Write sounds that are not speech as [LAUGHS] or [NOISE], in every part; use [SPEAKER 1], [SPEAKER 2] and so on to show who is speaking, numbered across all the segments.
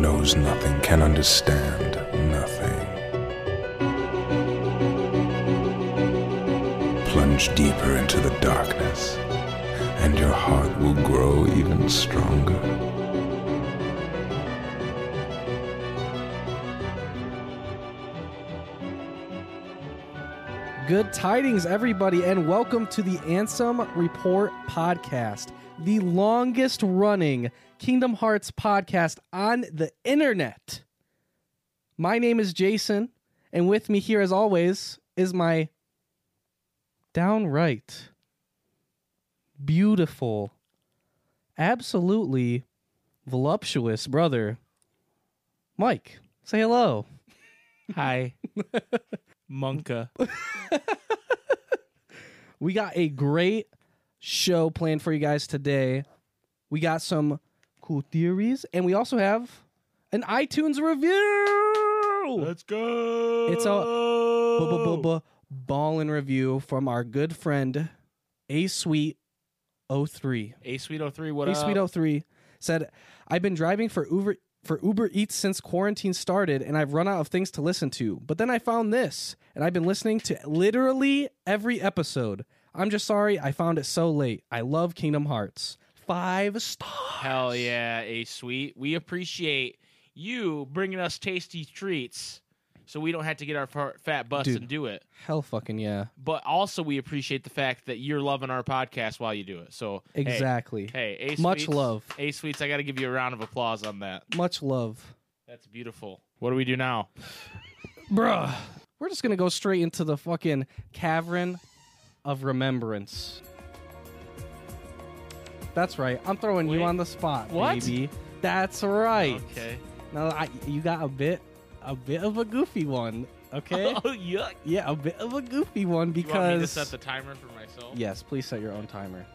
[SPEAKER 1] knows nothing can understand nothing. Plunge deeper into the darkness, and your heart will grow even stronger.
[SPEAKER 2] Good tidings, everybody, and welcome to the Ansem Report podcast, the longest running Kingdom Hearts podcast on the internet. My name is Jason, and with me here, as always, is my downright beautiful, absolutely voluptuous brother, Mike. Say hello.
[SPEAKER 3] Hi. [LAUGHS] Monka. [LAUGHS]
[SPEAKER 2] We got a great show planned for you guys today. We got some cool theories, and we also have an iTunes review.
[SPEAKER 3] Let's go.
[SPEAKER 2] It's a bu- bu- bu- review from our good friend A Sweet 03.
[SPEAKER 3] A Sweet 03, what
[SPEAKER 2] A? Sweet 03 said, I've been driving for Uber for Uber Eats since quarantine started and I've run out of things to listen to. But then I found this and I've been listening to literally every episode. I'm just sorry I found it so late. I love Kingdom Hearts. Five stars.
[SPEAKER 3] Hell yeah, A Sweet. We appreciate you bringing us tasty treats so we don't have to get our fat butts
[SPEAKER 2] Dude.
[SPEAKER 3] and do it.
[SPEAKER 2] Hell fucking yeah.
[SPEAKER 3] But also, we appreciate the fact that you're loving our podcast while you do it. So,
[SPEAKER 2] Exactly.
[SPEAKER 3] Hey, A
[SPEAKER 2] Much love.
[SPEAKER 3] A Sweets, I got to give you a round of applause on that.
[SPEAKER 2] Much love.
[SPEAKER 3] That's beautiful. What do we do now?
[SPEAKER 2] Bruh. We're just gonna go straight into the fucking cavern of remembrance. That's right. I'm throwing you on the spot,
[SPEAKER 3] What?
[SPEAKER 2] baby. That's right.
[SPEAKER 3] Okay.
[SPEAKER 2] Now I, you got a bit, a bit of a goofy one. Okay. [LAUGHS]
[SPEAKER 3] Oh, yuck.
[SPEAKER 2] yeah, a bit of a goofy one because.
[SPEAKER 3] You want me to set the timer for myself?
[SPEAKER 2] yes, please set your own timer.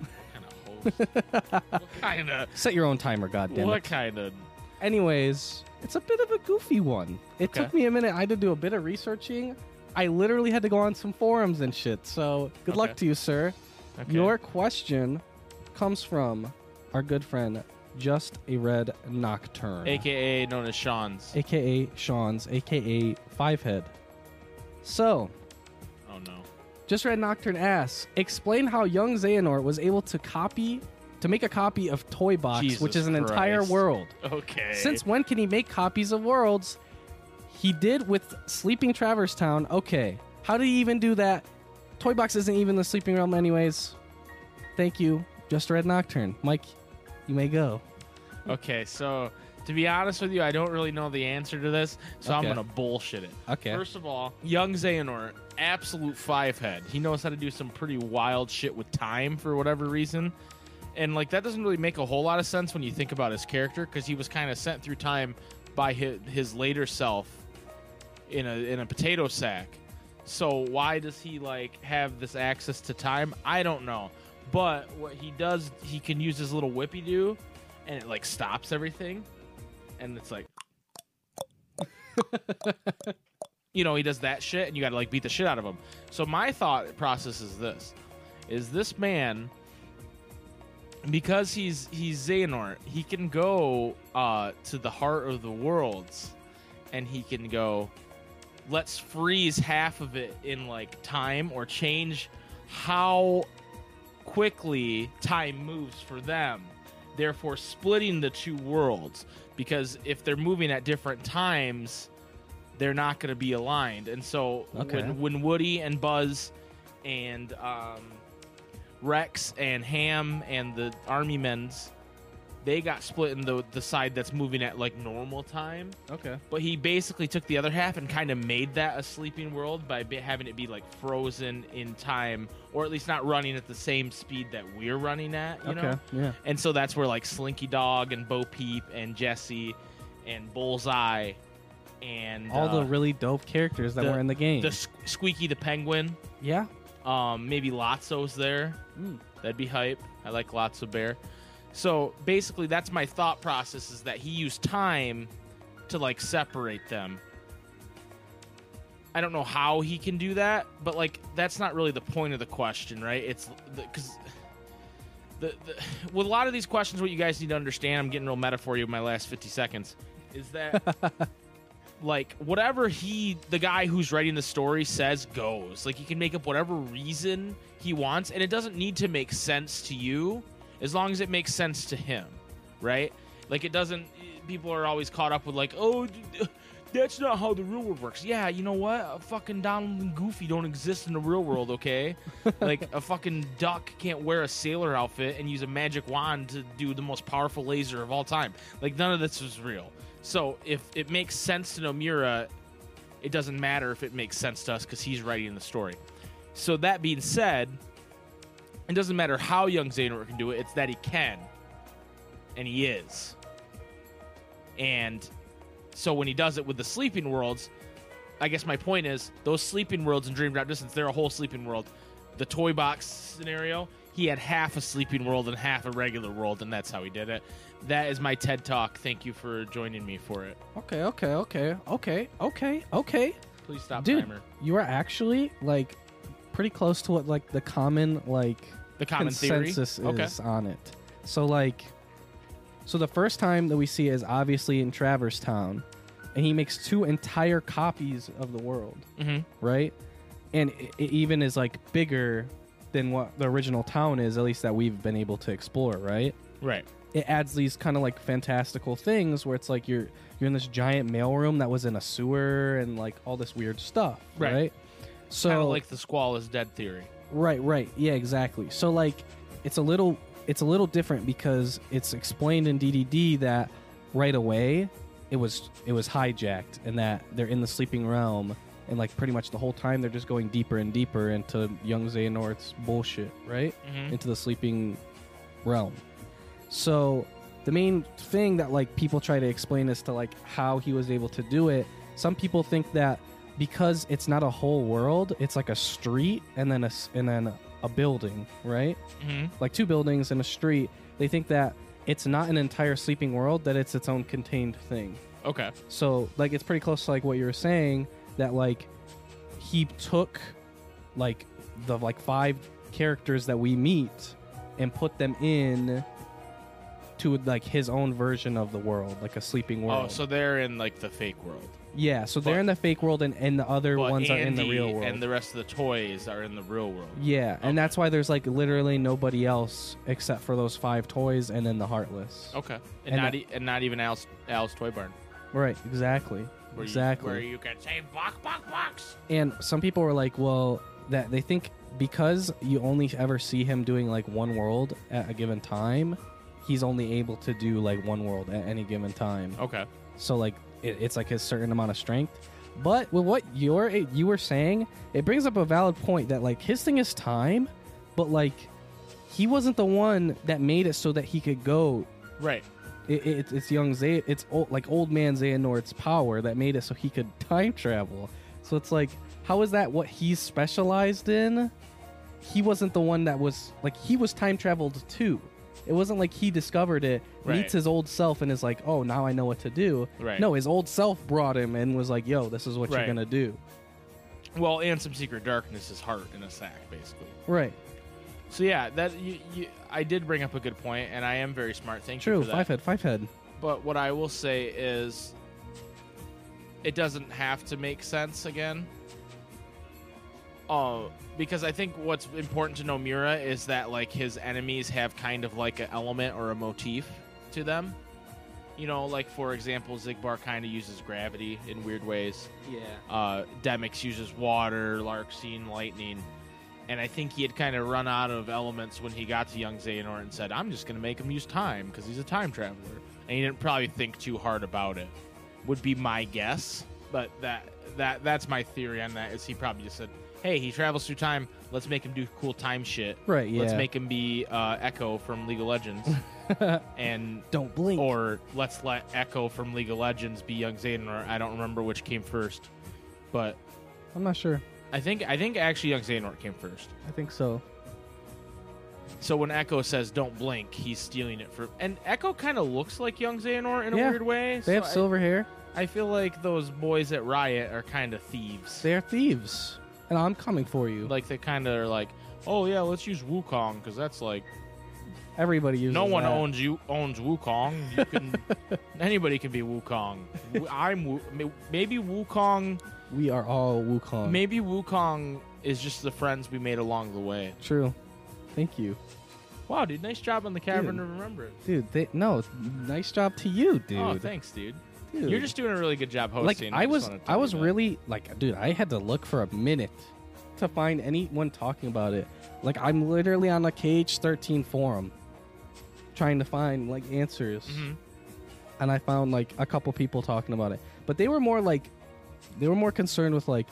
[SPEAKER 3] What kind of host? [LAUGHS] what kind of...
[SPEAKER 2] Set your own timer, goddamn
[SPEAKER 3] What kind of...
[SPEAKER 2] Anyways, it's a bit of a goofy one. It
[SPEAKER 3] Okay.
[SPEAKER 2] took me a minute. I had to do a bit of researching. I literally had to go on some forums and shit. So good luck to you, sir.
[SPEAKER 3] Okay.
[SPEAKER 2] Your question comes from our good friend, Just a Red Nocturne,
[SPEAKER 3] AKA known as Sean's.
[SPEAKER 2] aka Sean's, aka Fivehead. So,
[SPEAKER 3] Oh no.
[SPEAKER 2] Just Red Nocturne asks, explain how young Xehanort was able to copy, to make a copy of Toy Box,
[SPEAKER 3] Jesus
[SPEAKER 2] which is an entire world.
[SPEAKER 3] Okay.
[SPEAKER 2] Since when can he make copies of worlds? He did with Sleeping Traverse Town. Okay. How did he even do that? Toy Box isn't even the sleeping realm, anyways. Thank you, Just Red Nocturne. Mike, you may go.
[SPEAKER 3] Okay, so to be honest with you, I don't really know the answer to this, so I'm gonna bullshit it.
[SPEAKER 2] Okay.
[SPEAKER 3] First of all, young Xehanort, absolute five head. He knows how to do some pretty wild shit with time for whatever reason. And like that doesn't really make a whole lot of sense when you think about his character because he was kind of sent through time by his, his later self in a in a potato sack. So why does he like have this access to time? I don't know. But what he does, he can use his little whippy do, and it like stops everything, and it's like, [LAUGHS] you know, he does that shit, and you got to like beat the shit out of him. So my thought process is this: is this man because he's he's Xehanort, he can go uh, to the heart of the worlds, and he can go. Let's freeze half of it in like time, or change how quickly time moves for them. Therefore, splitting the two worlds because if they're moving at different times, they're not going to be aligned. And so
[SPEAKER 2] Okay.
[SPEAKER 3] when when Woody and Buzz and um, Rex and Ham and the army men's they got split in the the side that's moving at like normal time.
[SPEAKER 2] Okay.
[SPEAKER 3] But he basically took the other half and kind of made that a sleeping world by be, having it be like frozen in time, or at least not running at the same speed that we're running at. You
[SPEAKER 2] Okay.
[SPEAKER 3] know.
[SPEAKER 2] Yeah.
[SPEAKER 3] And so that's where like Slinky Dog and Bo Peep and Jesse and Bullseye and
[SPEAKER 2] All the
[SPEAKER 3] uh,
[SPEAKER 2] really dope characters that
[SPEAKER 3] the-
[SPEAKER 2] were in the game.
[SPEAKER 3] the Squ- Squeaky the Penguin.
[SPEAKER 2] yeah.
[SPEAKER 3] Um, maybe Lotso's there.
[SPEAKER 2] Mm.
[SPEAKER 3] That'd be hype. I like Lotso Bear. So basically, that's my thought process: is that he used time to like separate them. I don't know how he can do that, but like that's not really the point of the question, right? It's because the, the with a lot of these questions, what you guys need to understand, I'm getting real meta for you in my last 50 seconds, is that [LAUGHS] like whatever he, the guy who's writing the story says goes. Like he can make up whatever reason he wants, and it doesn't need to make sense to you as long as it makes sense to him, right? Like it doesn't. People are always caught up with like, oh. That's not how the real world works. Yeah, you know what? a fucking Donald and Goofy don't exist in the real world, okay? [LAUGHS] like a fucking duck can't wear a sailor outfit and use a magic wand to do the most powerful laser of all time. Like none of this is real. So if it makes sense to Nomura, it doesn't matter if it makes sense to us because he's writing the story. So that being said, it doesn't matter how young Xehanort can do it; it's that he can, and he is. And so when he does it with the sleeping worlds, I guess my point is those sleeping worlds in Dream Drop Distance, they're a whole sleeping world. The toy box scenario, he had half a sleeping world and half a regular world, and that's how he did it. That is my TED talk. Thank you for joining me for it.
[SPEAKER 2] Okay, okay, okay, okay, okay, okay.
[SPEAKER 3] Please stop
[SPEAKER 2] Dude,
[SPEAKER 3] timer.
[SPEAKER 2] you are actually like pretty close to what like the common like
[SPEAKER 3] The common theory.
[SPEAKER 2] consensus
[SPEAKER 3] Okay.
[SPEAKER 2] is on it. So like, so the first time that we see it is obviously in Traverse Town, and he makes two entire copies of the world,
[SPEAKER 3] hmm
[SPEAKER 2] right? And it, it even is like bigger than what the original town is, at least that we've been able to explore, right?
[SPEAKER 3] Right.
[SPEAKER 2] It adds these kind of like fantastical things where it's like you're you're in this giant mailroom that was in a sewer and like all this weird stuff,
[SPEAKER 3] Right.
[SPEAKER 2] right? So
[SPEAKER 3] kind of like the squall is dead theory.
[SPEAKER 2] Right, right. Yeah, exactly. So like it's a little it's a little different because it's explained in DDD that right away it was it was hijacked and that they're in the sleeping realm and like pretty much the whole time they're just going deeper and deeper into young Xehanort's bullshit, right?
[SPEAKER 3] Mhm.
[SPEAKER 2] Into the sleeping realm. So the main thing that like people try to explain as to like how he was able to do it, some people think that because it's not a whole world, it's like a street and then a and then a building, right?
[SPEAKER 3] Mhm.
[SPEAKER 2] Like two buildings and a street. They think that it's not an entire sleeping world, that it's its own contained thing.
[SPEAKER 3] Okay.
[SPEAKER 2] So like it's pretty close to like what you were saying that like he took like the like five characters that we meet and put them in to like his own version of the world, like a sleeping oh, world.
[SPEAKER 3] Oh, so they're in like the fake world.
[SPEAKER 2] yeah, so they're
[SPEAKER 3] but-
[SPEAKER 2] in the fake world and, and the other
[SPEAKER 3] But
[SPEAKER 2] ones are in the
[SPEAKER 3] Andy
[SPEAKER 2] real world.
[SPEAKER 3] And the rest of the toys are in the real world.
[SPEAKER 2] yeah,
[SPEAKER 3] Okay.
[SPEAKER 2] and that's why there's like literally nobody else except for those five toys and then the heartless.
[SPEAKER 3] Okay. And,
[SPEAKER 2] And
[SPEAKER 3] not
[SPEAKER 2] that-
[SPEAKER 3] e- and not even Al's, Al's Toy Barn.
[SPEAKER 2] Right, exactly.
[SPEAKER 3] Where
[SPEAKER 2] exactly.
[SPEAKER 3] You, where you can say box, box, box.
[SPEAKER 2] And some people were like, well, that they think because you only ever see him doing like one world at a given time, he's only able to do like one world at any given time.
[SPEAKER 3] Okay.
[SPEAKER 2] So like it, it's like a certain amount of strength. But with what you're you were saying, it brings up a valid point that like his thing is time, but like he wasn't the one that made it so that he could go.
[SPEAKER 3] Right.
[SPEAKER 2] It, it, it's young Zay, it's old, like old man Xehanort's power that made it so he could [LAUGHS] time travel. So it's like, how is that what he's specialized in? He wasn't the one that was like he was time traveled too. It wasn't like he discovered it,
[SPEAKER 3] Right.
[SPEAKER 2] meets his old self, and is like, "Oh, now I know what to do."
[SPEAKER 3] Right.
[SPEAKER 2] No, his old self brought him and was like, "Yo, this is what
[SPEAKER 3] Right.
[SPEAKER 2] you're gonna do."
[SPEAKER 3] Well, and some secret darkness is heart in a sack, basically.
[SPEAKER 2] Right.
[SPEAKER 3] So yeah, that you, you, I did bring up a good point, and I am very smart. Thank
[SPEAKER 2] True.
[SPEAKER 3] you that.
[SPEAKER 2] Five head. Five head.
[SPEAKER 3] But what I will say is, it doesn't have to make sense again. Oh, because I think what's important to Nomura is that like his enemies have kind of like an element or a motif to them. You know, like for example, Xigbar kind of uses gravity in weird ways.
[SPEAKER 2] Yeah.
[SPEAKER 3] Uh, Demyx uses water, Larxene lightning. And I think he had kind of run out of elements when he got to young Xehanort and said, I'm just going to make him use time because he's a time traveler. And he didn't probably think too hard about it, would be my guess. But that that that's my theory on that is he probably just said, hey, he travels through time. Let's make him do cool time shit.
[SPEAKER 2] Right. Yeah.
[SPEAKER 3] Let's make him be uh, Ekko from League of Legends. [LAUGHS] and
[SPEAKER 2] Don't blink.
[SPEAKER 3] or let's let Ekko from League of Legends be young Xehanort. I don't remember which came first. But
[SPEAKER 2] I'm not sure.
[SPEAKER 3] I think I think actually Young Xehanort came first.
[SPEAKER 2] I think so.
[SPEAKER 3] So when Ekko says "Don't blink," he's stealing it from. And Ekko kind of looks like Young Xehanort in a weird way.
[SPEAKER 2] They have
[SPEAKER 3] so
[SPEAKER 2] silver hair.
[SPEAKER 3] I, I feel like those boys at Riot are kind of thieves.
[SPEAKER 2] They are thieves, and I'm coming for you.
[SPEAKER 3] like they kind of are like, "Oh yeah, let's use Wukong because that's like
[SPEAKER 2] Everybody uses.
[SPEAKER 3] No one
[SPEAKER 2] that.
[SPEAKER 3] owns you owns Wukong. You [LAUGHS] can anybody can be Wukong. Wu- I'm Wu, may- maybe Wukong.
[SPEAKER 2] We are all Wukong.
[SPEAKER 3] Maybe Wukong is just the friends we made along the way.
[SPEAKER 2] True. Thank you,
[SPEAKER 3] Wow, dude, nice job on the Cavern
[SPEAKER 2] Dude.
[SPEAKER 3] of Remembrance.
[SPEAKER 2] dude. They, no, nice job to you, oh, dude.
[SPEAKER 3] Oh, thanks, dude.
[SPEAKER 2] Dude.
[SPEAKER 3] You're just doing a really good job hosting.
[SPEAKER 2] like
[SPEAKER 3] hosting.
[SPEAKER 2] I was. I was really like, dude. I had to look for a minute to find anyone talking about it. Like I'm literally on a KH13 forum trying to find like answers.
[SPEAKER 3] Mhm.
[SPEAKER 2] and I found like a couple people talking about it. But they were more like they were more concerned with like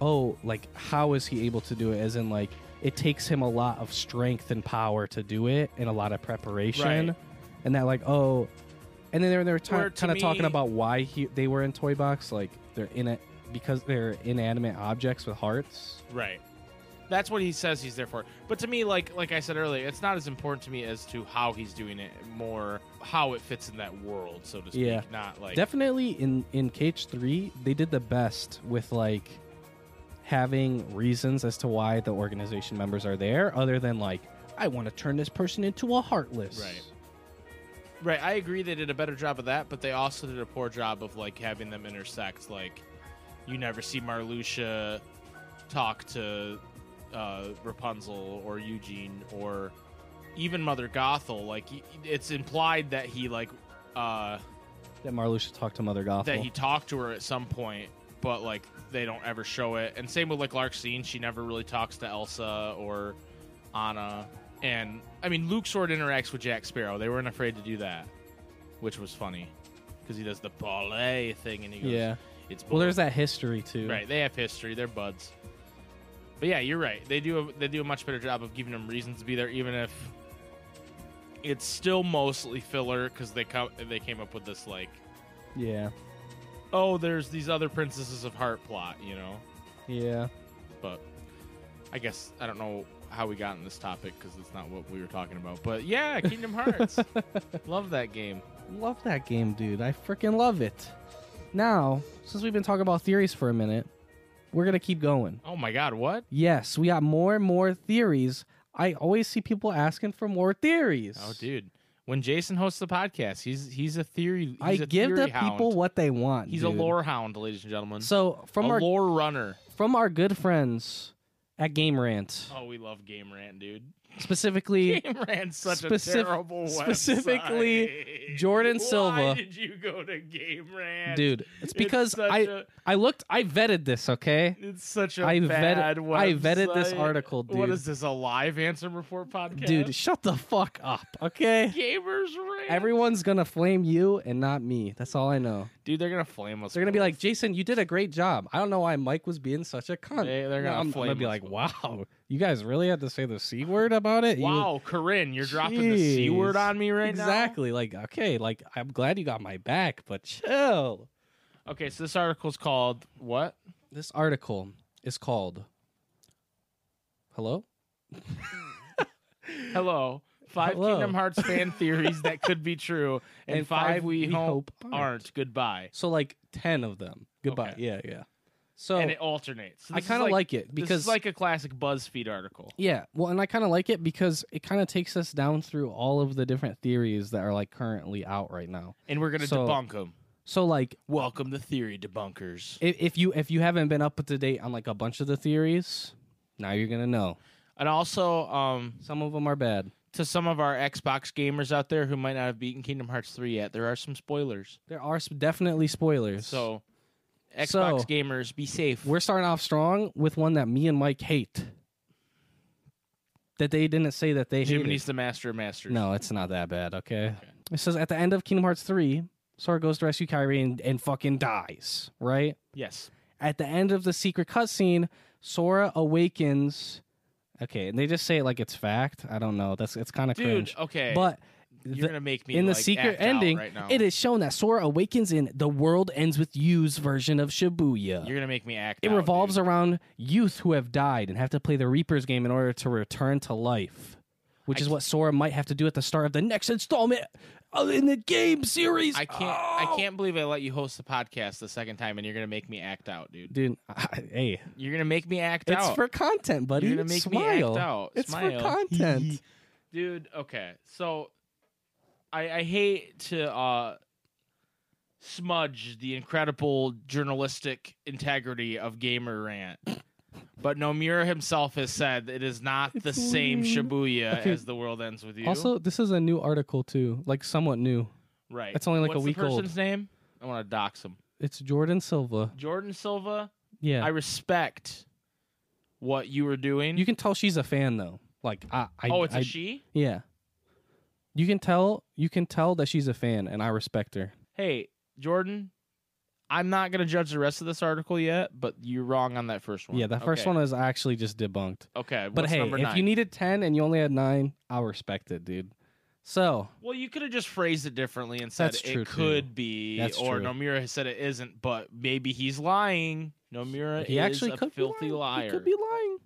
[SPEAKER 2] oh, like how is he able to do it as in like it takes him a lot of strength and power to do it and a lot of preparation.
[SPEAKER 3] Right.
[SPEAKER 2] And that like oh and then they were, they were ta-
[SPEAKER 3] Where to
[SPEAKER 2] kind of talking about why he, they were in toy box like they're in it because they're inanimate objects with hearts.
[SPEAKER 3] Right. That's what he says he's there for. But to me, like like I said earlier, it's not as important to me as to how he's doing it, more how it fits in that world, so to speak.
[SPEAKER 2] Yeah.
[SPEAKER 3] Not like
[SPEAKER 2] Definitely in in KH3, they did the best with like having reasons as to why the organization members are there other than like I want to turn this person into a heartless.
[SPEAKER 3] Right. Right, I agree they did a better job of that, but they also did a poor job of like having them intersect. Like, you never see Marluxia talk to uh, Rapunzel or Eugene or even Mother Gothel. Like, it's implied that he like uh,
[SPEAKER 2] That Marluxia talked to Mother Gothel.
[SPEAKER 3] that he talked to her at some point, but like they don't ever show it. And same with like Larxene, she never really talks to Elsa or Anna. And I mean, Luxord of interacts with Jack Sparrow. They weren't afraid to do that, which was funny because he does the ballet thing and he goes,
[SPEAKER 2] yeah.
[SPEAKER 3] it's
[SPEAKER 2] Well, there's that history too.
[SPEAKER 3] right." They have history. They're buds. But yeah, you're right. They do a, they do a much better job of giving them reasons to be there, even if it's still mostly filler because they come they came up with this like
[SPEAKER 2] Yeah.
[SPEAKER 3] oh, there's these other princesses of heart plot, you know.
[SPEAKER 2] Yeah.
[SPEAKER 3] But I guess I don't know how we got in this topic because it's not what we were talking about. But yeah, [LAUGHS] Kingdom Hearts, love that game.
[SPEAKER 2] Love that game, dude. I freaking love it. Now, since we've been talking about theories for a minute, we're gonna keep going.
[SPEAKER 3] Oh my God, what?
[SPEAKER 2] Yes, we got more and more theories. I always see people asking for more theories.
[SPEAKER 3] Oh, dude, when Jason hosts the podcast, he's he's a theory. He's
[SPEAKER 2] I
[SPEAKER 3] a
[SPEAKER 2] give the
[SPEAKER 3] hound.
[SPEAKER 2] people what they want.
[SPEAKER 3] He's
[SPEAKER 2] dude.
[SPEAKER 3] a lore hound, ladies and gentlemen.
[SPEAKER 2] So from
[SPEAKER 3] a
[SPEAKER 2] our
[SPEAKER 3] lore runner.
[SPEAKER 2] from our good friends at Game Rant,
[SPEAKER 3] Oh, we love Game Rant, dude.
[SPEAKER 2] Specifically [LAUGHS]
[SPEAKER 3] Game Rant's such
[SPEAKER 2] Specif-
[SPEAKER 3] a terrible
[SPEAKER 2] specifically
[SPEAKER 3] website. [LAUGHS]
[SPEAKER 2] Jordan
[SPEAKER 3] Why
[SPEAKER 2] Silva.
[SPEAKER 3] did you go to Game Rant,
[SPEAKER 2] dude, it's because
[SPEAKER 3] such
[SPEAKER 2] I
[SPEAKER 3] a-
[SPEAKER 2] I looked I vetted this, okay?
[SPEAKER 3] It's such a
[SPEAKER 2] I vetted-
[SPEAKER 3] bad
[SPEAKER 2] I vetted this article,
[SPEAKER 3] What
[SPEAKER 2] dude.
[SPEAKER 3] is this? A live Ansem Report podcast,
[SPEAKER 2] Dude, shut the fuck up, okay?
[SPEAKER 3] Gamers rant.
[SPEAKER 2] Everyone's gonna flame you and not me. That's all I know.
[SPEAKER 3] dude, they're gonna flame us.
[SPEAKER 2] They're gonna be like, Jason, you did a great job. I don't know why Mike was being such a cunt.
[SPEAKER 3] They- they're gonna
[SPEAKER 2] I'm, I'm gonna be like,
[SPEAKER 3] both.
[SPEAKER 2] wow, you guys really had to say the c word about it. You-
[SPEAKER 3] "Wow, Corinne, you're dropping the c word on me right now.
[SPEAKER 2] exactly. Like, okay, like I'm glad you got my back, but chill.
[SPEAKER 3] Okay, so this article's called what?
[SPEAKER 2] This article is called Hello? [LAUGHS]
[SPEAKER 3] Hello. Five
[SPEAKER 2] Hello.
[SPEAKER 3] Kingdom Hearts fan [LAUGHS] theories that could be true, and,
[SPEAKER 2] And
[SPEAKER 3] five,
[SPEAKER 2] five
[SPEAKER 3] we,
[SPEAKER 2] we
[SPEAKER 3] hope,
[SPEAKER 2] hope
[SPEAKER 3] aren't.
[SPEAKER 2] aren't.
[SPEAKER 3] Goodbye.
[SPEAKER 2] So like ten of them. Goodbye.
[SPEAKER 3] Okay.
[SPEAKER 2] Yeah, yeah. So
[SPEAKER 3] and it alternates. So
[SPEAKER 2] I kind of like, it
[SPEAKER 3] this
[SPEAKER 2] because
[SPEAKER 3] is like a classic BuzzFeed article.
[SPEAKER 2] Yeah, well, and I kind of like it because it kind of takes us down through all of the different theories that are like currently out right now.
[SPEAKER 3] And we're gonna
[SPEAKER 2] So-
[SPEAKER 3] debunk them.
[SPEAKER 2] So like
[SPEAKER 3] Welcome to Theory Debunkers.
[SPEAKER 2] if, if you if you haven't been up to date on like a bunch of the theories, now you're gonna know.
[SPEAKER 3] And also, um,
[SPEAKER 2] Some of them are bad.
[SPEAKER 3] to some of our Xbox gamers out there who might not have beaten Kingdom Hearts 3 yet, there are some spoilers.
[SPEAKER 2] There are s- definitely spoilers.
[SPEAKER 3] So, Xbox
[SPEAKER 2] So-
[SPEAKER 3] gamers, be safe.
[SPEAKER 2] we're starting off strong with one that me and Mike hate. That they didn't say that they hated.
[SPEAKER 3] Jiminy's the master of masters.
[SPEAKER 2] No, it's not that bad. Okay. It says at the end of Kingdom Hearts three, Sora goes to rescue Kairi and, and fucking dies. Right.
[SPEAKER 3] Yes.
[SPEAKER 2] at the end of the secret cutscene, Sora awakens. Okay, and they just say it like it's fact. I don't know. That's it's kind of cringe.
[SPEAKER 3] okay.
[SPEAKER 2] But
[SPEAKER 3] you're
[SPEAKER 2] the-
[SPEAKER 3] going to make me
[SPEAKER 2] in the secret ending,
[SPEAKER 3] right now.
[SPEAKER 2] it is shown that Sora awakens in the world ends with you's version of Shibuya.
[SPEAKER 3] You're going to make me act
[SPEAKER 2] it
[SPEAKER 3] out,
[SPEAKER 2] revolves
[SPEAKER 3] dude.
[SPEAKER 2] around youth who have died and have to play the Reaper's game in order to return to life, which
[SPEAKER 3] I
[SPEAKER 2] is what Sora might have to do at the start of the next installment in the game series.
[SPEAKER 3] I can't I
[SPEAKER 2] Oh!
[SPEAKER 3] can't believe I let you host the podcast the second time and you're going to make me act out, dude.
[SPEAKER 2] dude. [LAUGHS] I, hey,
[SPEAKER 3] You're going to make me act
[SPEAKER 2] it's
[SPEAKER 3] out.
[SPEAKER 2] It's for content, buddy.
[SPEAKER 3] You're going to make
[SPEAKER 2] Smile.
[SPEAKER 3] me act out.
[SPEAKER 2] It's
[SPEAKER 3] Smile.
[SPEAKER 2] for content. [LAUGHS]
[SPEAKER 3] dude. Okay, so I, I hate to uh, smudge the incredible journalistic integrity of Gamer Rant, but Nomura himself has said it is not the
[SPEAKER 2] It's
[SPEAKER 3] same
[SPEAKER 2] weird.
[SPEAKER 3] Shibuya
[SPEAKER 2] Okay.
[SPEAKER 3] as the world ends with you.
[SPEAKER 2] Also, this is a new article too, like somewhat new.
[SPEAKER 3] right?
[SPEAKER 2] it's only like a
[SPEAKER 3] What's
[SPEAKER 2] week
[SPEAKER 3] the
[SPEAKER 2] old.
[SPEAKER 3] person's name? I want to dox him.
[SPEAKER 2] It's Jordan Silva.
[SPEAKER 3] Jordan Silva.
[SPEAKER 2] Yeah,
[SPEAKER 3] I respect what you were doing.
[SPEAKER 2] you can tell she's a fan though. Like I, I
[SPEAKER 3] oh, it's a
[SPEAKER 2] I-
[SPEAKER 3] she.
[SPEAKER 2] Yeah, you can tell. You can tell that she's a fan, and I respect her.
[SPEAKER 3] Hey, Jordan, I'm not going to judge the rest of this article yet, but you're wrong on that first one.
[SPEAKER 2] Yeah, that first
[SPEAKER 3] Okay.
[SPEAKER 2] one is actually just debunked.
[SPEAKER 3] Okay,
[SPEAKER 2] But hey, if you needed ten and you only had nine, I'll respect it, dude. So
[SPEAKER 3] well, you could have just phrased it differently and said it
[SPEAKER 2] too.
[SPEAKER 3] could be,
[SPEAKER 2] That's
[SPEAKER 3] or
[SPEAKER 2] true.
[SPEAKER 3] Nomura has said it isn't, but maybe he's lying. Nomura
[SPEAKER 2] he
[SPEAKER 3] is
[SPEAKER 2] actually
[SPEAKER 3] a
[SPEAKER 2] could
[SPEAKER 3] filthy liar.
[SPEAKER 2] He could be lying.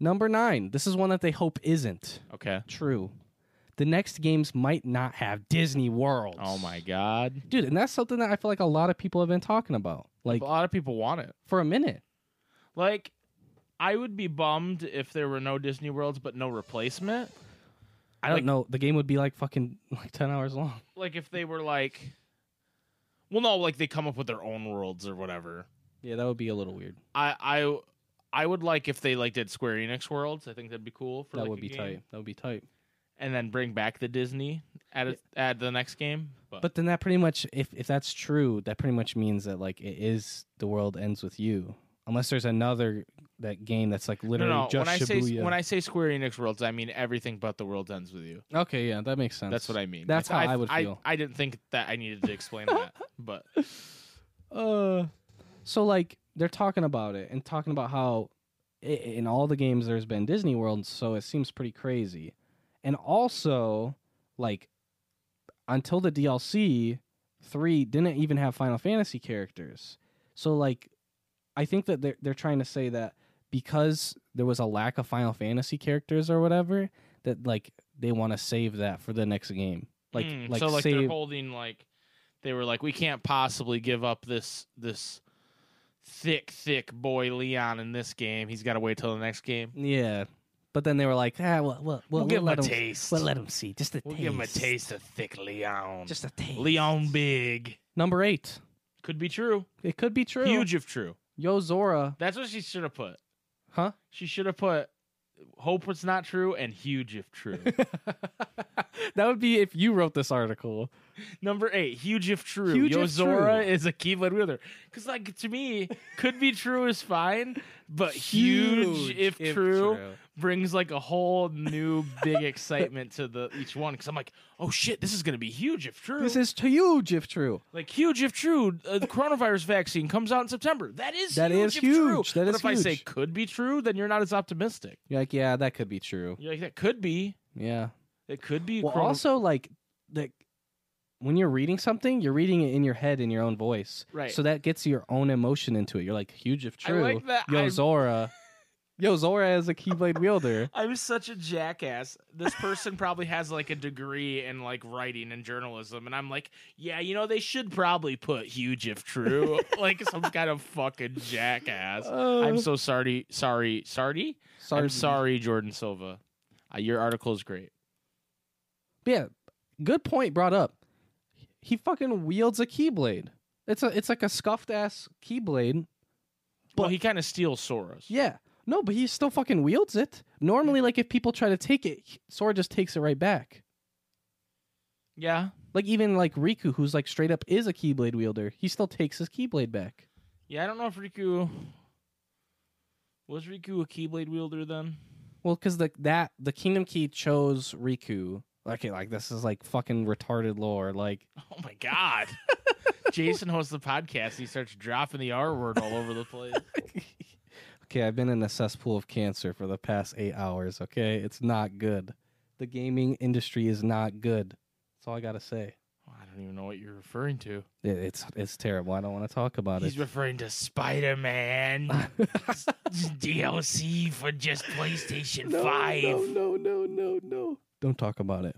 [SPEAKER 2] Number nine. This is one that they hope isn't
[SPEAKER 3] okay.
[SPEAKER 2] true. The next games might not have Disney World.
[SPEAKER 3] Oh my god.
[SPEAKER 2] dude! And that's something that I feel like a lot of people have been talking about, like
[SPEAKER 3] a lot of people want it.
[SPEAKER 2] for a minute.
[SPEAKER 3] Like, I would be bummed if there were no Disney Worlds, but no replacement.
[SPEAKER 2] I don't
[SPEAKER 3] Like-
[SPEAKER 2] know. The game would be like fucking [LAUGHS] like ten hours long.
[SPEAKER 3] Like if they were like, well, no, like they come up with their own worlds or whatever.
[SPEAKER 2] Yeah, that would be a little weird.
[SPEAKER 3] I I I would like if they like did Square Enix worlds. I think that'd be cool for
[SPEAKER 2] that
[SPEAKER 3] like,
[SPEAKER 2] would be
[SPEAKER 3] game.
[SPEAKER 2] tight. That would be tight.
[SPEAKER 3] And then bring back the Disney at a, at the next game. But,
[SPEAKER 2] But then that pretty much, if if that's true, that pretty much means that like it is the world ends with you, unless there's another that game that's like literally
[SPEAKER 3] no.
[SPEAKER 2] just
[SPEAKER 3] When I say
[SPEAKER 2] Shibuya.
[SPEAKER 3] when I say Square Enix worlds, I mean everything but the world ends with you.
[SPEAKER 2] okay, yeah, that makes sense.
[SPEAKER 3] That's what I mean.
[SPEAKER 2] That's how
[SPEAKER 3] I,
[SPEAKER 2] I would feel.
[SPEAKER 3] I, didn't think that I needed to explain that, [LAUGHS] but
[SPEAKER 2] Uh, so like they're talking about it and talking about how i- in all the games there's been Disney World, so it seems pretty crazy. And also, like until the DLC, three didn't even have Final Fantasy characters. So like, I think that they're they're trying to say that because there was a lack of Final Fantasy characters or whatever, that like they want to save that for the next game. Like
[SPEAKER 3] Hmm,
[SPEAKER 2] like
[SPEAKER 3] so like they're holding like they were like we can't possibly give up this this thick thick boy Leon in this game. He's got to wait till the next game.
[SPEAKER 2] Yeah, but then they were like, ah, well, well,
[SPEAKER 3] We'll, give him
[SPEAKER 2] let
[SPEAKER 3] a
[SPEAKER 2] him,
[SPEAKER 3] taste.
[SPEAKER 2] We'll let him see, just a
[SPEAKER 3] We'll
[SPEAKER 2] taste.
[SPEAKER 3] give him a taste of thick Leon.
[SPEAKER 2] just a taste.
[SPEAKER 3] Leon big.
[SPEAKER 2] Number eight.
[SPEAKER 3] Could be true.
[SPEAKER 2] It could be true.
[SPEAKER 3] Huge if true.
[SPEAKER 2] Yozora,
[SPEAKER 3] That's what she should have put.
[SPEAKER 2] huh?
[SPEAKER 3] She should have put hope it's not true and huge if true. [LAUGHS]
[SPEAKER 2] that would be if you wrote this article. [LAUGHS]
[SPEAKER 3] Number eight, huge if true.
[SPEAKER 2] Huge if
[SPEAKER 3] Yozora
[SPEAKER 2] true.
[SPEAKER 3] is a Keyblade wielder. Because, like, to me, could be true is fine, but huge, if, true, brings like a whole new big excitement to the each one. Because I'm like, oh shit, this is gonna be huge if true.
[SPEAKER 2] This is huge if true.
[SPEAKER 3] like huge if true. Uh, the coronavirus vaccine comes out in September. That is
[SPEAKER 2] That
[SPEAKER 3] huge
[SPEAKER 2] is
[SPEAKER 3] if true.
[SPEAKER 2] huge. That
[SPEAKER 3] but
[SPEAKER 2] is
[SPEAKER 3] if I say could be true, then you're not as optimistic.
[SPEAKER 2] You're like, yeah, that could be true.
[SPEAKER 3] You're like, that could be.
[SPEAKER 2] Yeah.
[SPEAKER 3] It could be.
[SPEAKER 2] Well,
[SPEAKER 3] corona-
[SPEAKER 2] also like, like when you're reading something, you're reading it in your head in your own voice.
[SPEAKER 3] Right.
[SPEAKER 2] So that gets your own emotion into it. You're like, huge if
[SPEAKER 3] I
[SPEAKER 2] true.
[SPEAKER 3] like that.
[SPEAKER 2] Yo
[SPEAKER 3] I'm-
[SPEAKER 2] Zora. [LAUGHS] Yozora is a Keyblade wielder. [LAUGHS]
[SPEAKER 3] I'm such a jackass. This person probably has like a degree in like writing and journalism, and I'm like, yeah, you know, they should probably put huge if true, [LAUGHS] like some kind of fucking jackass. I'm so sorry, sorry, sorry.
[SPEAKER 2] Sorry.
[SPEAKER 3] I'm sorry, Jordan Silva. Uh, your article is great.
[SPEAKER 2] But yeah, good point brought up. He fucking wields a keyblade. It's a it's like a scuffed ass keyblade.
[SPEAKER 3] well, he kind of steals Sora's.
[SPEAKER 2] Yeah. No, but he still fucking wields it. Normally, like if people try to take it, Sora just takes it right back.
[SPEAKER 3] yeah,
[SPEAKER 2] Like even like Riku, who's like straight up is a keyblade wielder, he still takes his keyblade back.
[SPEAKER 3] yeah. I don't know if Riku was Riku a Keyblade wielder then.
[SPEAKER 2] Well, because the that the Kingdom Key chose Riku. Like, like this is like fucking retarded lore. Like, [LAUGHS]
[SPEAKER 3] Oh my god. [LAUGHS] Jason hosts the podcast. He starts dropping the R word all over the place. [LAUGHS]
[SPEAKER 2] okay, I've been in a cesspool of cancer for the past eight hours. Okay, it's not good. The gaming industry is not good. That's all I gotta say.
[SPEAKER 3] I don't even know what you're referring to.
[SPEAKER 2] It, it's it's terrible. I don't want to talk about
[SPEAKER 3] He's
[SPEAKER 2] it.
[SPEAKER 3] He's referring to Spider Man DLC for just PlayStation
[SPEAKER 2] no,
[SPEAKER 3] 5.
[SPEAKER 2] No, no, no, no, no. Don't talk about it.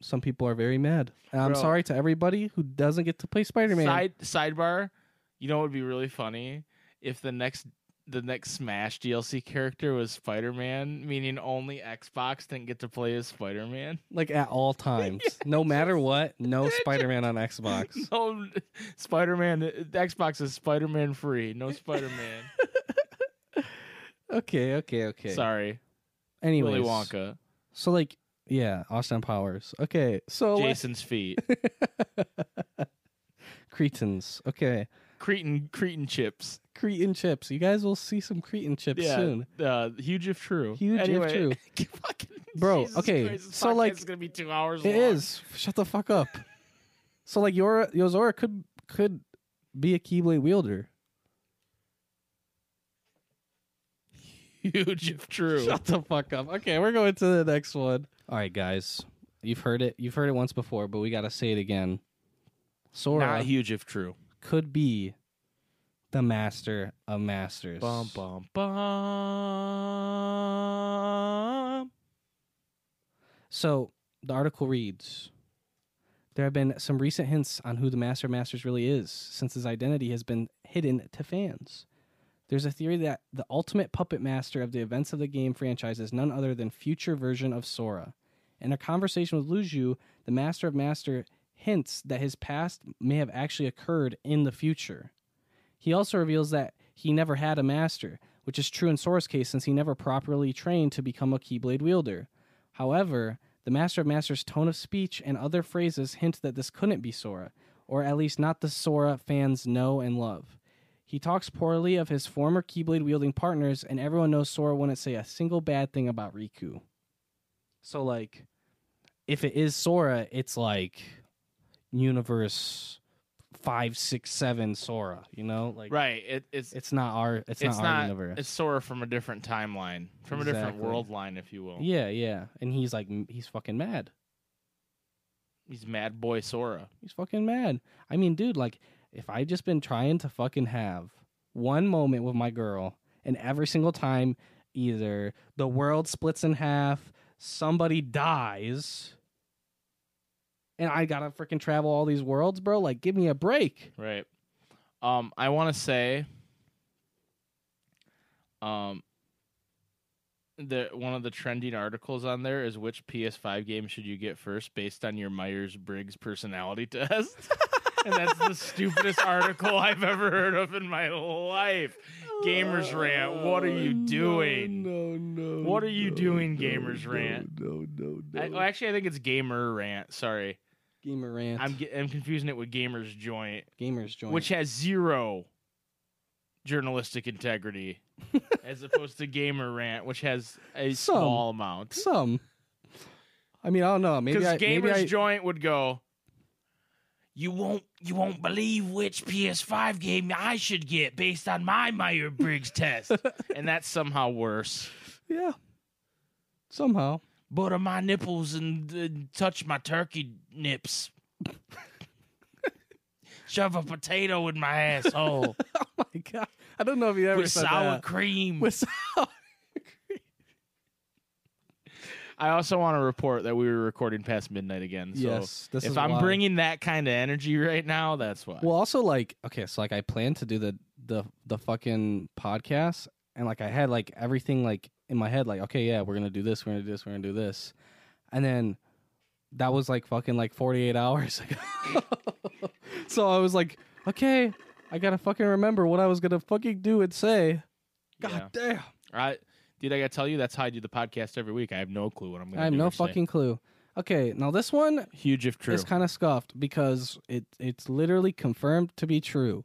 [SPEAKER 2] Some people are very mad. And I'm
[SPEAKER 3] Bro.
[SPEAKER 2] sorry to everybody who doesn't get to play Spider Man.
[SPEAKER 3] Side sidebar, you know what would be really funny if the next the next Smash DLC character was Spider Man, meaning only Xbox didn't get to play as Spider Man.
[SPEAKER 2] Like at all times, [LAUGHS] no matter what, no Spider-Man on Xbox. [LAUGHS]
[SPEAKER 3] No, Spider Man. Xbox is Spider Man free. No Spider Man. [LAUGHS]
[SPEAKER 2] Okay, okay, okay.
[SPEAKER 3] Sorry,
[SPEAKER 2] Anyways,
[SPEAKER 3] Willy Wonka.
[SPEAKER 2] So like, yeah, Austin Powers. Okay, so
[SPEAKER 3] Jason's feet. [LAUGHS]
[SPEAKER 2] Cretans. Okay,
[SPEAKER 3] Cretan Cretan chips.
[SPEAKER 2] Cretan chips. You guys will see some Cretan chips
[SPEAKER 3] Yeah,
[SPEAKER 2] soon.
[SPEAKER 3] uh, huge if true.
[SPEAKER 2] Huge if true. [LAUGHS]
[SPEAKER 3] fucking- [LAUGHS]
[SPEAKER 2] Bro,
[SPEAKER 3] Jesus
[SPEAKER 2] okay,
[SPEAKER 3] Christ,
[SPEAKER 2] so, like,
[SPEAKER 3] it's gonna be two hours.
[SPEAKER 2] It
[SPEAKER 3] long.
[SPEAKER 2] is. Shut the fuck up. so like your Yozora could could be a Keyblade wielder.
[SPEAKER 3] Huge if true.
[SPEAKER 2] Shut the fuck up. Okay, we're going to the next one. All right, guys. You've heard it. You've heard it once before, but we got to say it again. Sora
[SPEAKER 3] Not huge if true.
[SPEAKER 2] could be the master of masters.
[SPEAKER 3] Bum bum bum.
[SPEAKER 2] So the article reads There have been some recent hints on who the Master of Masters really is, since his identity has been hidden to fans. There's a theory that the ultimate puppet master of the events of the game franchise is none other than future version of Sora. In a conversation with Luxu, the Master of Master hints that his past may have actually occurred in the future. He also reveals that he never had a master, which is true in Sora's case since he never properly trained to become a Keyblade wielder. However, the Master of Masters' tone of speech and other phrases hint that this couldn't be Sora, or at least not the Sora fans know and love. He talks poorly of his former Keyblade wielding partners, and everyone knows Sora wouldn't say a single bad thing about Riku. So, like, if it is Sora, it's like universe five, six, seven Sora. You know, like
[SPEAKER 3] Right. It, it's
[SPEAKER 2] it's not our it's,
[SPEAKER 3] it's
[SPEAKER 2] not,
[SPEAKER 3] not.
[SPEAKER 2] our universe.
[SPEAKER 3] It's Sora from a different timeline, from a different world line, if you will.
[SPEAKER 2] yeah, yeah, and he's like he's fucking mad.
[SPEAKER 3] He's Mad Boy Sora.
[SPEAKER 2] He's fucking mad. I mean, dude, like if I just been trying to fucking have one moment with my girl, and every single time either the world splits in half, somebody dies, and I gotta freaking travel all these worlds, bro. Like, give me a break.
[SPEAKER 3] Right. Um, I want to say, um, the one of the trending articles on there is which PS5 game should you get first based on your Myers Briggs personality [LAUGHS] test. And that's the stupidest article I've ever heard of in my life. Gamers rant. What are you oh, doing?
[SPEAKER 2] No, no.
[SPEAKER 3] What are you doing, Gamers rant?
[SPEAKER 2] No, no,
[SPEAKER 3] I, well, actually, I think it's Gamer rant. Sorry,
[SPEAKER 2] Gamer rant.
[SPEAKER 3] I'm I'm confusing it with Gamers Joint.
[SPEAKER 2] Gamers joint.
[SPEAKER 3] which has zero journalistic integrity, [LAUGHS] as opposed to Gamer Rant, which has a
[SPEAKER 2] Some.
[SPEAKER 3] small amount.
[SPEAKER 2] some. I mean, I don't know. Maybe
[SPEAKER 3] Because
[SPEAKER 2] I. Maybe
[SPEAKER 3] Gamers
[SPEAKER 2] I,
[SPEAKER 3] Joint would go, "You won't, you won't believe which PS5 game I should get based on my Meyer Briggs test," [LAUGHS] and that's somehow worse.
[SPEAKER 2] yeah. Somehow.
[SPEAKER 3] Butter my nipples and uh, touch my turkey nips. [LAUGHS] Shove a potato in my asshole [LAUGHS]
[SPEAKER 2] Oh my god! I don't know if you ever
[SPEAKER 3] with
[SPEAKER 2] said
[SPEAKER 3] sour
[SPEAKER 2] that.
[SPEAKER 3] cream.
[SPEAKER 2] With sour.
[SPEAKER 3] I also want to report that we were recording past midnight again. So
[SPEAKER 2] Yes, this
[SPEAKER 3] if
[SPEAKER 2] is
[SPEAKER 3] I'm
[SPEAKER 2] why.
[SPEAKER 3] bringing that kind of energy right now, that's why.
[SPEAKER 2] Well, also like okay, so like I planned to do the the the fucking podcast, and like I had like everything like in my head, like okay, yeah, we're gonna do this, we're gonna do this, we're gonna do this, and then that was like fucking like 48 [LAUGHS] hours ago. [LAUGHS] so I was like, okay, I gotta fucking remember what I was gonna fucking do and say. God damn.
[SPEAKER 3] I, dude, I gotta tell you, that's how I do the podcast every week. I have no clue what I'm gonna.
[SPEAKER 2] I have
[SPEAKER 3] do
[SPEAKER 2] no
[SPEAKER 3] or say.
[SPEAKER 2] fucking clue. Okay, now this one
[SPEAKER 3] huge if true.
[SPEAKER 2] is kind of scuffed because it it's literally confirmed to be true.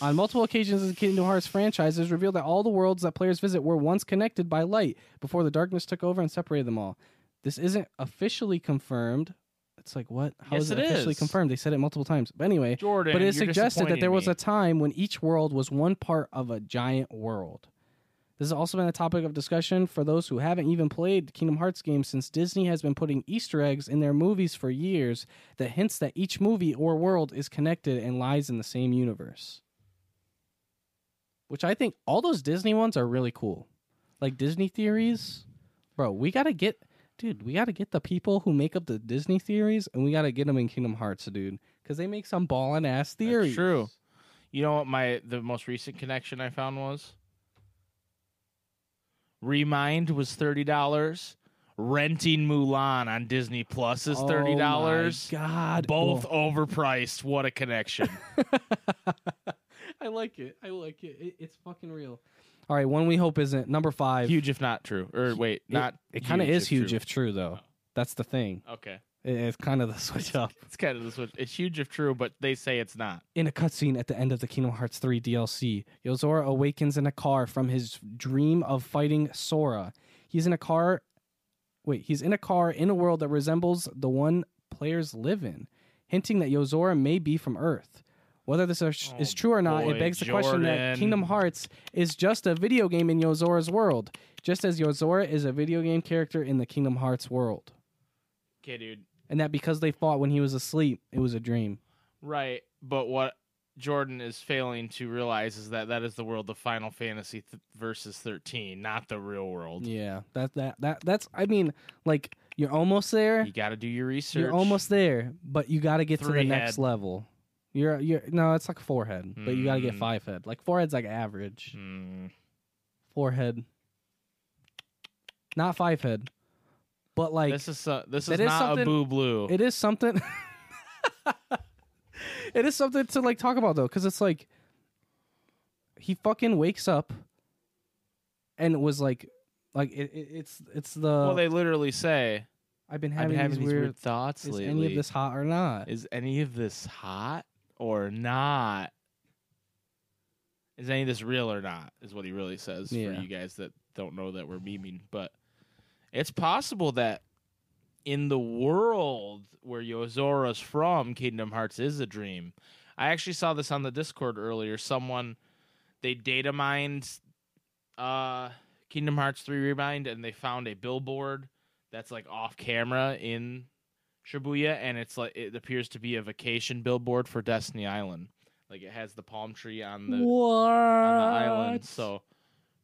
[SPEAKER 2] On multiple occasions in the Kingdom Hearts franchise, it's revealed that all the worlds that players visit were once connected by light before the darkness took over and separated them all. This isn't officially confirmed. It's like what? How
[SPEAKER 3] Yes,
[SPEAKER 2] is it,
[SPEAKER 3] it
[SPEAKER 2] officially
[SPEAKER 3] is.
[SPEAKER 2] confirmed? They said it multiple times. But anyway,
[SPEAKER 3] Jordan,
[SPEAKER 2] but it
[SPEAKER 3] you're
[SPEAKER 2] suggested that there was a time when each world was one part of a giant world. This has also been a topic of discussion for those who haven't even played Kingdom Hearts games since Disney has been putting Easter eggs in their movies for years that hints that each movie or world is connected and lies in the same universe. Which I think all those Disney ones are really cool. Like Disney theories. Bro, we got to get dude, we got to get the people who make up the Disney theories and we got to get them in Kingdom Hearts, dude, cuz they make some ballin' ass theories.
[SPEAKER 3] That's true. You know what my the most recent connection I found was? Re Mind was thirty dollars. Renting Mulan on Disney Plus is oh thirty dollars.
[SPEAKER 2] Oh God,
[SPEAKER 3] Both
[SPEAKER 2] Oh,
[SPEAKER 3] overpriced. What a connection. [LAUGHS]
[SPEAKER 2] I like it. I like it. it. It's fucking real. All right, one we hope isn't number five.
[SPEAKER 3] huge if not true. Or wait, not
[SPEAKER 2] It, kind of is huge
[SPEAKER 3] true.
[SPEAKER 2] if true, though. Oh. That's the thing.
[SPEAKER 3] Okay.
[SPEAKER 2] It- it's kind of the [LAUGHS] switch up.
[SPEAKER 3] It's kind of the switch. It's huge if true, but they say it's not.
[SPEAKER 2] In a cutscene at the end of the Kingdom Hearts 3 DLC, Yozora awakens in a car from his dream of fighting Sora. He's in a car. Wait, he's in a car in a world that resembles the one players live in, hinting that Yozora may be from Earth. Whether this is,
[SPEAKER 3] Oh,
[SPEAKER 2] is true or not,
[SPEAKER 3] boy,
[SPEAKER 2] it begs the question that Kingdom Hearts is just a video game in Yozora's world, just as Yozora is a video game character in the Kingdom Hearts world.
[SPEAKER 3] Okay, dude.
[SPEAKER 2] And that because they fought when he was asleep, it was a dream.
[SPEAKER 3] Right, but what Jordan is failing to realize is that that is the world of Final Fantasy th- versus 13, not the real world.
[SPEAKER 2] Yeah, that that that that's. I mean, like you're almost there.
[SPEAKER 3] You got to do your research.
[SPEAKER 2] You're almost there, but you got to get to the
[SPEAKER 3] Three
[SPEAKER 2] next level. You're you're no, it's like forehead, head, but you got to get
[SPEAKER 3] Mm.
[SPEAKER 2] five head. Like forehead's like average.
[SPEAKER 3] Hmm.
[SPEAKER 2] Four head, not five head, but like
[SPEAKER 3] this is so, this is
[SPEAKER 2] is
[SPEAKER 3] not a boo blue.
[SPEAKER 2] it is something. [LAUGHS] it is something to like talk about though, because it's like he fucking wakes up and was like, like it, it, it's it's the
[SPEAKER 3] well, they literally say,
[SPEAKER 2] I've been
[SPEAKER 3] "I've
[SPEAKER 2] having,
[SPEAKER 3] been having
[SPEAKER 2] these
[SPEAKER 3] these
[SPEAKER 2] weird.
[SPEAKER 3] weird thoughts
[SPEAKER 2] is
[SPEAKER 3] lately.
[SPEAKER 2] any of this hot or not?
[SPEAKER 3] is any of this hot or not? Is any of this real or not? Is what he really says
[SPEAKER 2] Yeah.
[SPEAKER 3] for you guys that don't know that we're memeing. But it's possible that in the world where Yozora's from, Kingdom Hearts is a dream. I actually saw this on the Discord earlier. Someone they data mined uh, Kingdom Hearts 3 Re Mind and they found a billboard that's like off camera in Shibuya and it's like it appears to be a vacation billboard for Destiny Island. Like it has the palm tree on the on the island. So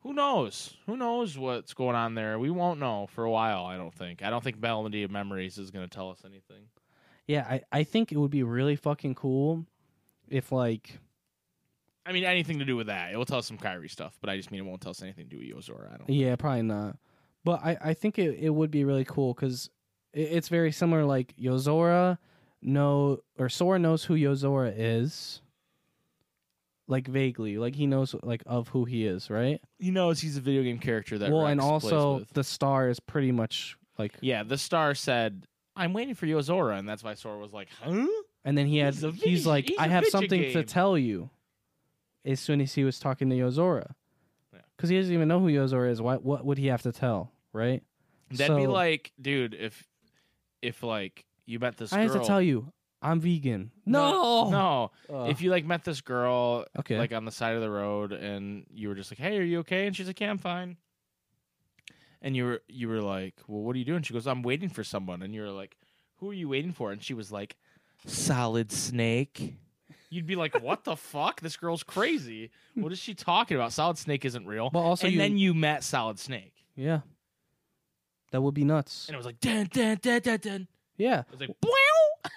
[SPEAKER 3] who knows? Who knows what's going on there? We won't know for a while, I don't think. I don't think Melody of Memories is going to tell us anything.
[SPEAKER 2] Yeah, I, I think it would be really fucking cool if like
[SPEAKER 3] I mean, anything to do with that. It will tell us some Kairi stuff, but I just mean it won't tell us anything to do with Yozora. I don't.
[SPEAKER 2] yeah, probably not. But I, I think it, it would be really cool because it, it's very similar. Like Yozora know or Sora knows who Yozora is, like vaguely, like he knows like of who he is, right?
[SPEAKER 3] He knows he's a video game character that.
[SPEAKER 2] well,
[SPEAKER 3] Rex
[SPEAKER 2] and
[SPEAKER 3] plays
[SPEAKER 2] also
[SPEAKER 3] with.
[SPEAKER 2] the star is pretty much like,
[SPEAKER 3] yeah, the star said, "I'm waiting for you, Yozora," and that's why Sora was like, "Huh."
[SPEAKER 2] and then he had
[SPEAKER 3] He's a
[SPEAKER 2] he's like,
[SPEAKER 3] he's
[SPEAKER 2] I have something to tell you. As soon as he was talking to Yozora,
[SPEAKER 3] Yeah.
[SPEAKER 2] because he doesn't even know who Yozora is. What what would he have to tell, right?
[SPEAKER 3] That'd be like, dude, if if like you met this
[SPEAKER 2] I
[SPEAKER 3] girl.
[SPEAKER 2] have to tell you, I'm vegan. No,
[SPEAKER 3] no.
[SPEAKER 2] Ugh.
[SPEAKER 3] If you like met this girl
[SPEAKER 2] okay,
[SPEAKER 3] like on the side of the road and you were just like, "Hey, are you okay?" and she's like, "Yeah, I'm fine." And you were you were like, "Well, what are you doing?" She goes, "I'm waiting for someone." And you were like, "Who are you waiting for?" And she was like, "Solid Snake." You'd be like, "What the fuck? This girl's crazy. What is she talking about? Solid Snake isn't real."
[SPEAKER 2] But also,
[SPEAKER 3] and
[SPEAKER 2] you,
[SPEAKER 3] then you met Solid Snake,
[SPEAKER 2] yeah, that would be nuts.
[SPEAKER 3] and it was like, "Dun dun dun dun dun."
[SPEAKER 2] Yeah.
[SPEAKER 3] It was like,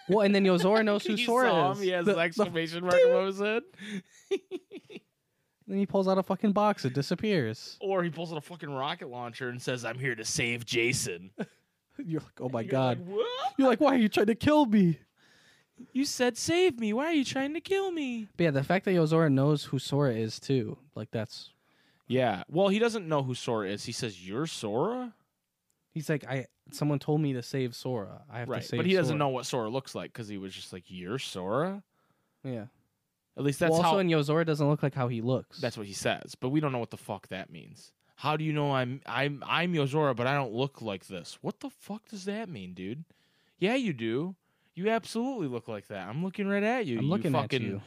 [SPEAKER 2] Well, and then Yozora [LAUGHS] knows who Sora is.
[SPEAKER 3] He has
[SPEAKER 2] The-
[SPEAKER 3] an
[SPEAKER 2] the-
[SPEAKER 3] exclamation mark above his head. [LAUGHS]
[SPEAKER 2] then he pulls out a fucking box. It disappears.
[SPEAKER 3] Or he pulls out a fucking rocket launcher and says, "I'm here to save Jason." [LAUGHS]
[SPEAKER 2] You're like, oh my
[SPEAKER 3] You're
[SPEAKER 2] god.
[SPEAKER 3] like,
[SPEAKER 2] You're like, why are you trying to kill me?
[SPEAKER 3] You said save me. Why are you trying to kill me?
[SPEAKER 2] But yeah, the fact that Yozora knows who Sora is too, like that's.
[SPEAKER 3] Yeah. Well, he doesn't know who Sora is. He says, "You're Sora."
[SPEAKER 2] He's like, I. Someone told me to save Sora. I have
[SPEAKER 3] Right.
[SPEAKER 2] to save.
[SPEAKER 3] But he doesn't
[SPEAKER 2] Sora."
[SPEAKER 3] know what Sora looks like because he was just like, "You're Sora."
[SPEAKER 2] Yeah.
[SPEAKER 3] At least that's
[SPEAKER 2] well, also,
[SPEAKER 3] how.
[SPEAKER 2] and Yozora doesn't look like how he looks.
[SPEAKER 3] that's what he says. But we don't know what the fuck that means. How do you know I'm I'm I'm Yozora, but I don't look like this? What the fuck does that mean, dude? Yeah, you do. You absolutely look like that. I'm looking right at you.
[SPEAKER 2] I'm
[SPEAKER 3] you
[SPEAKER 2] looking
[SPEAKER 3] fucking,
[SPEAKER 2] at you.